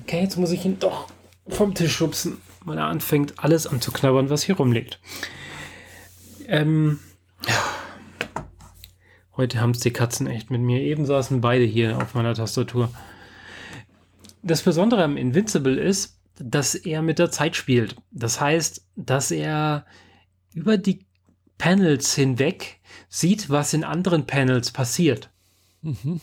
Okay, jetzt muss ich ihn doch vom Tisch schubsen, weil er anfängt, alles anzuknabbern, was hier rumliegt. Ähm, ja. Heute haben es die Katzen echt mit mir. Eben saßen beide hier auf meiner Tastatur. Das Besondere am Invincible ist, dass er mit der Zeit spielt. Das heißt, dass er über die Panels hinweg sieht, was in anderen Panels passiert. Mhm.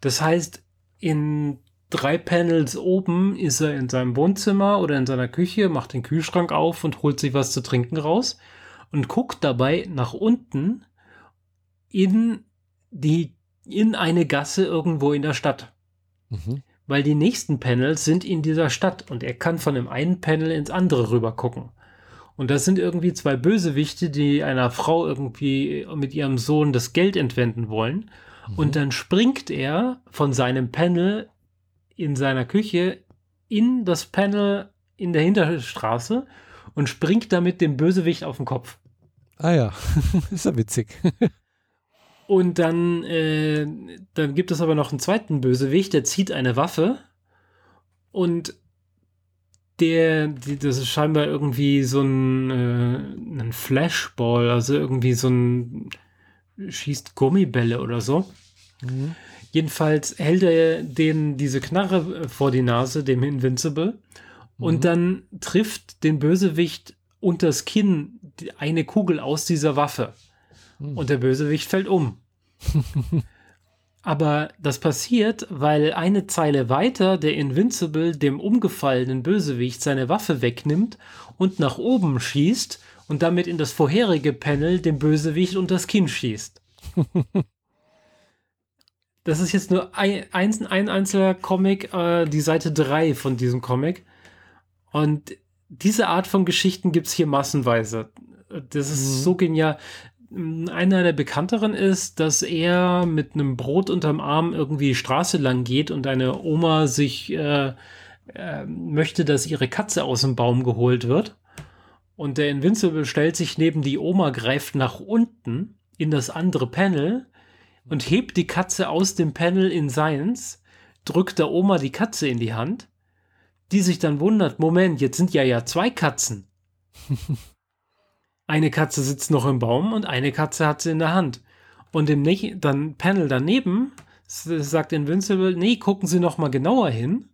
Das heißt, in drei Panels oben ist er in seinem Wohnzimmer oder in seiner Küche, macht den Kühlschrank auf und holt sich was zu trinken raus und guckt dabei nach unten in die in eine Gasse irgendwo in der Stadt. Mhm. Weil die nächsten Panels sind in dieser Stadt und er kann von dem einen Panel ins andere rüber gucken. Und das sind irgendwie zwei Bösewichte, die einer Frau irgendwie mit ihrem Sohn das Geld entwenden wollen. Mhm. Und dann springt er von seinem Panel in seiner Küche in das Panel in der Hinterstraße und springt damit dem Bösewicht auf den Kopf. Ah ja, ist ja witzig. und dann, äh, dann gibt es aber noch einen zweiten Bösewicht, der zieht eine Waffe und der, die, das ist scheinbar irgendwie so ein, äh, ein Flashball, also irgendwie so ein schießt Gummibälle oder so. Mhm. Jedenfalls hält er den diese Knarre äh, vor die Nase, dem Invincible, mhm. und dann trifft den Bösewicht unters Kinn eine Kugel aus dieser Waffe. Mhm. Und der Bösewicht fällt um. Aber das passiert, weil eine Zeile weiter der Invincible dem umgefallenen Bösewicht seine Waffe wegnimmt und nach oben schießt und damit in das vorherige Panel dem Bösewicht unters Kinn schießt. Das ist jetzt nur ein, ein, ein einzelner Comic, äh, die Seite 3 von diesem Comic. Und diese Art von Geschichten gibt es hier massenweise. Das ist mhm. so genial. Einer der bekannteren ist, dass er mit einem Brot unterm Arm irgendwie Straße lang geht und eine Oma sich äh, äh, möchte, dass ihre Katze aus dem Baum geholt wird. Und der Invincible stellt sich neben die Oma, greift nach unten in das andere Panel und hebt die Katze aus dem Panel in seins, drückt der Oma die Katze in die Hand, die sich dann wundert, Moment, jetzt sind ja ja zwei Katzen. eine Katze sitzt noch im Baum und eine Katze hat sie in der Hand. Und im dann Panel daneben sagt Invincible, nee, gucken Sie noch mal genauer hin.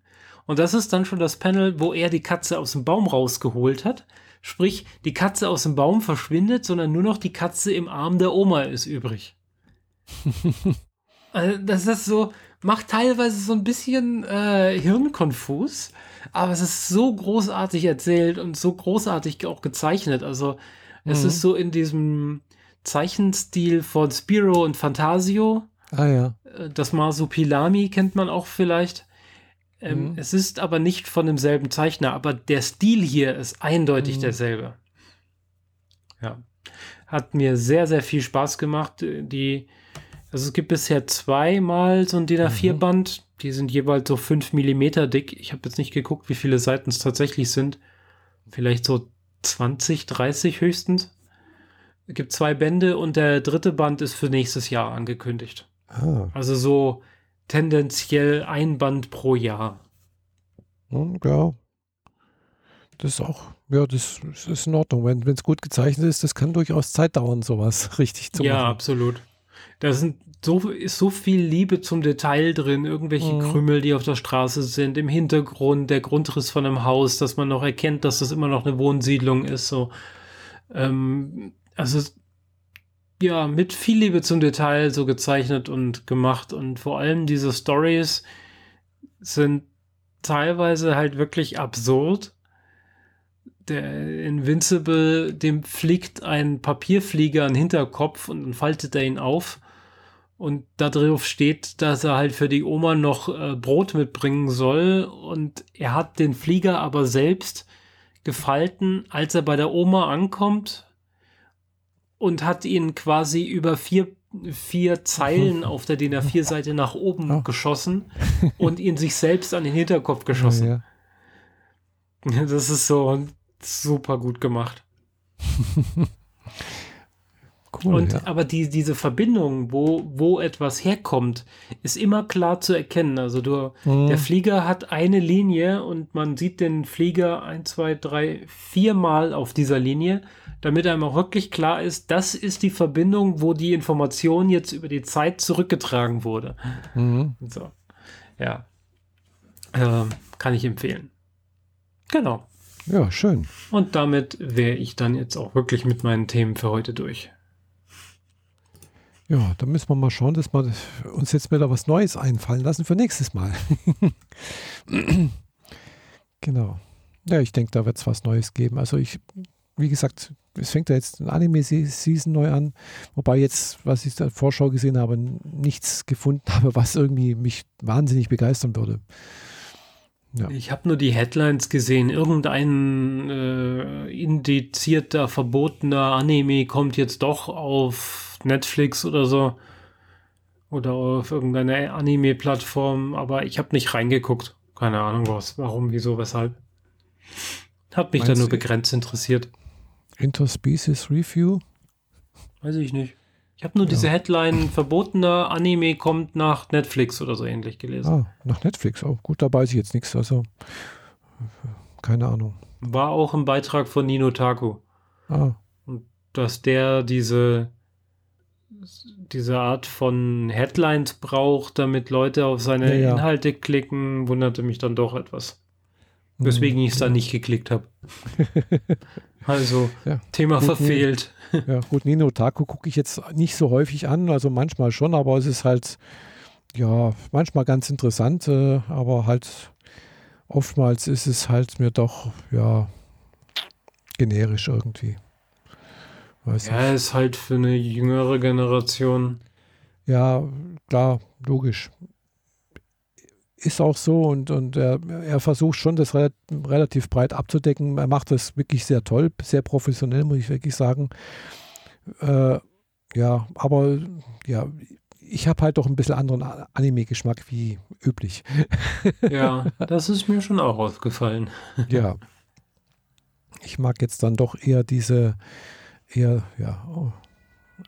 Und das ist dann schon das Panel, wo er die Katze aus dem Baum rausgeholt hat. Sprich, die Katze aus dem Baum verschwindet, sondern nur noch die Katze im Arm der Oma ist übrig. also das ist so, macht teilweise so ein bisschen äh, hirnkonfus, aber es ist so großartig erzählt und so großartig auch gezeichnet. Also es mhm. ist so in diesem Zeichenstil von Spiro und Fantasio. Ah ja. Äh, das Masupilami kennt man auch vielleicht. Ähm, mhm. Es ist aber nicht von demselben Zeichner, aber der Stil hier ist eindeutig mhm. derselbe. Ja. Hat mir sehr, sehr viel Spaß gemacht. Die, also es gibt bisher zweimal so ein DIN A4-Band. Die sind jeweils so 5 mm dick. Ich habe jetzt nicht geguckt, wie viele Seiten es tatsächlich sind. Vielleicht so 20, 30 höchstens. Es gibt zwei Bände und der dritte Band ist für nächstes Jahr angekündigt. Ah. Also so tendenziell ein Band pro Jahr. Ja, das ist auch, ja, das, das ist in Ordnung. Wenn es gut gezeichnet ist, das kann durchaus Zeit dauern, sowas richtig zu ja, machen. Ja, absolut. Da sind so, ist so viel Liebe zum Detail drin, irgendwelche mhm. Krümel, die auf der Straße sind, im Hintergrund, der Grundriss von einem Haus, dass man noch erkennt, dass das immer noch eine Wohnsiedlung ist. So. Ähm, also ja, mit viel Liebe zum Detail so gezeichnet und gemacht und vor allem diese Stories sind teilweise halt wirklich absurd. Der Invincible, dem fliegt ein Papierflieger an den Hinterkopf und dann faltet er ihn auf. Und da drauf steht, dass er halt für die Oma noch äh, Brot mitbringen soll. Und er hat den Flieger aber selbst gefalten, als er bei der Oma ankommt und hat ihn quasi über vier, vier Zeilen auf der DIN A4-Seite nach oben oh. geschossen und ihn sich selbst an den Hinterkopf geschossen. Ja, ja. Das ist so super gut gemacht. Cool, und ja. aber die, diese Verbindung, wo, wo etwas herkommt, ist immer klar zu erkennen. Also du, mhm. der Flieger hat eine Linie und man sieht den Flieger ein, zwei, drei, viermal auf dieser Linie, damit einem auch wirklich klar ist, das ist die Verbindung, wo die Information jetzt über die Zeit zurückgetragen wurde. Mhm. So. Ja. Äh, kann ich empfehlen. Genau. Ja, schön. Und damit wäre ich dann jetzt auch wirklich mit meinen Themen für heute durch. Ja, da müssen wir mal schauen, dass wir uns jetzt wieder was Neues einfallen lassen für nächstes Mal. genau. Ja, ich denke, da wird es was Neues geben. Also ich, wie gesagt, es fängt ja jetzt ein Anime-Season neu an, wobei jetzt, was ich da Vorschau gesehen habe, nichts gefunden habe, was irgendwie mich wahnsinnig begeistern würde. Ja. Ich habe nur die Headlines gesehen. Irgendein äh, indizierter, verbotener Anime kommt jetzt doch auf Netflix oder so. Oder auf irgendeine Anime-Plattform. Aber ich habe nicht reingeguckt. Keine Ahnung was. Warum, wieso, weshalb. Hat mich da nur begrenzt interessiert. Interspecies Review? Weiß ich nicht. Ich habe nur ja. diese Headline, verbotener Anime kommt nach Netflix oder so ähnlich gelesen. Ah, nach Netflix. Oh, gut, da weiß ich jetzt nichts. Also, keine Ahnung. War auch ein Beitrag von Nino Taku. Ah. Und dass der diese, diese Art von Headlines braucht, damit Leute auf seine ja, ja. Inhalte klicken, wunderte mich dann doch etwas. Weswegen ich es da nicht geklickt habe. also, Thema gut, verfehlt. Ja, gut, Nino Taku gucke ich jetzt nicht so häufig an, also manchmal schon, aber es ist halt, ja, manchmal ganz interessant, äh, aber halt oftmals ist es halt mir doch, ja, generisch irgendwie. Weiß ja, nicht. ist halt für eine jüngere Generation. Ja, klar, logisch. Ist auch so und, und er, er versucht schon, das relativ breit abzudecken. Er macht das wirklich sehr toll, sehr professionell, muss ich wirklich sagen. Äh, ja, aber ja, ich habe halt doch ein bisschen anderen Anime-Geschmack wie üblich. Ja, das ist mir schon auch aufgefallen. Ja. Ich mag jetzt dann doch eher diese, eher, ja, oh,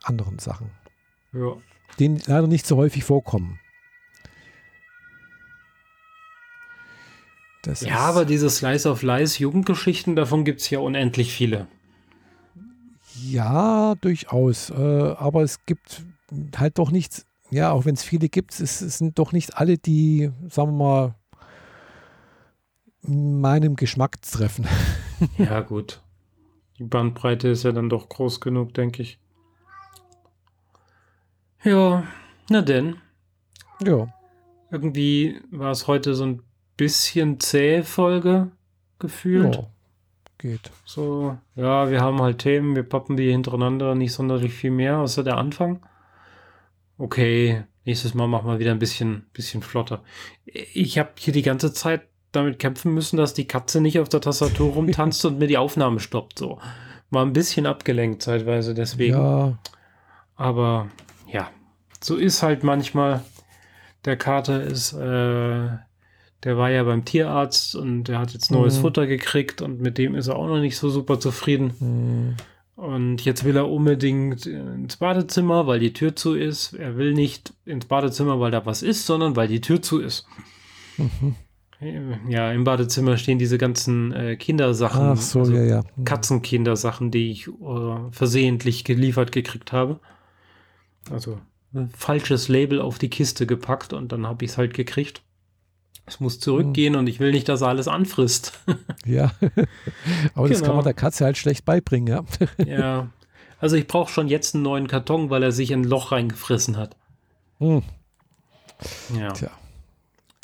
anderen Sachen. Ja. Die leider nicht so häufig vorkommen. Das ja, aber diese Slice of Lies Jugendgeschichten, davon gibt es ja unendlich viele. Ja, durchaus. Äh, aber es gibt halt doch nichts, ja, auch wenn es viele gibt, es, es, sind doch nicht alle, die, sagen wir mal, meinem Geschmack treffen. ja, gut. Die Bandbreite ist ja dann doch groß genug, denke ich. Ja, na denn. Ja. Irgendwie war es heute so ein bisschen zähe Folge gefühlt. Ja, geht. So, ja, wir haben halt Themen, wir pappen die hintereinander, nicht sonderlich viel mehr, außer der Anfang. Okay, nächstes Mal machen wir wieder ein bisschen, bisschen flotter. Ich habe hier die ganze Zeit damit kämpfen müssen, dass die Katze nicht auf der Tastatur rumtanzt und mir die Aufnahme stoppt. So War ein bisschen abgelenkt zeitweise deswegen. Ja. Aber ja, so ist halt manchmal. Der Kater ist, äh, der war ja beim Tierarzt und der hat jetzt neues Mhm. Futter gekriegt und mit dem ist er auch noch nicht so super zufrieden. Hm. Und jetzt will er unbedingt ins Badezimmer, weil die Tür zu ist. Er will nicht ins Badezimmer, weil da was ist, sondern weil die Tür zu ist. Mhm. Ja, im Badezimmer stehen diese ganzen äh, Kindersachen. Ach so, also ja, ja. Katzenkindersachen, die ich äh, versehentlich geliefert gekriegt habe. Also falsches Label auf die Kiste gepackt und dann habe ich es halt gekriegt. Es muss zurückgehen und ich will nicht, dass er alles anfrisst. Ja. Aber das kann Genau. man der Katze halt schlecht beibringen, ja. ja. Also ich brauche schon jetzt einen neuen Karton, weil er sich in ein Loch reingefressen hat. Hm. Ja. Tja.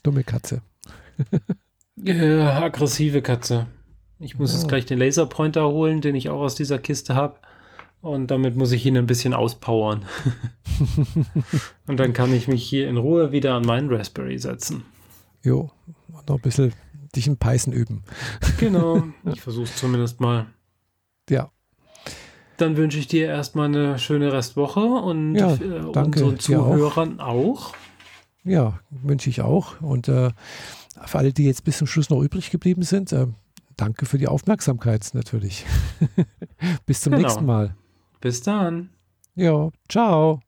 Dumme Katze. Äh, aggressive Katze. Ich muss jetzt Ja. gleich den Laserpointer holen, den ich auch aus dieser Kiste habe. Und damit muss ich ihn ein bisschen auspowern. und dann kann ich mich hier in Ruhe wieder an meinen Raspberry setzen. Jo. Und noch ein bisschen dich im Python üben. Genau. Ich versuche es zumindest mal. Ja. Dann wünsche ich dir erstmal eine schöne Restwoche und Ja, äh, danke, unseren dir auch. Zuhörern auch. Ja, wünsche ich auch. Und äh, für alle, die jetzt bis zum Schluss noch übrig geblieben sind, äh, danke für die Aufmerksamkeit natürlich. bis zum Genau. nächsten Mal. Bis dann. Ja, ciao.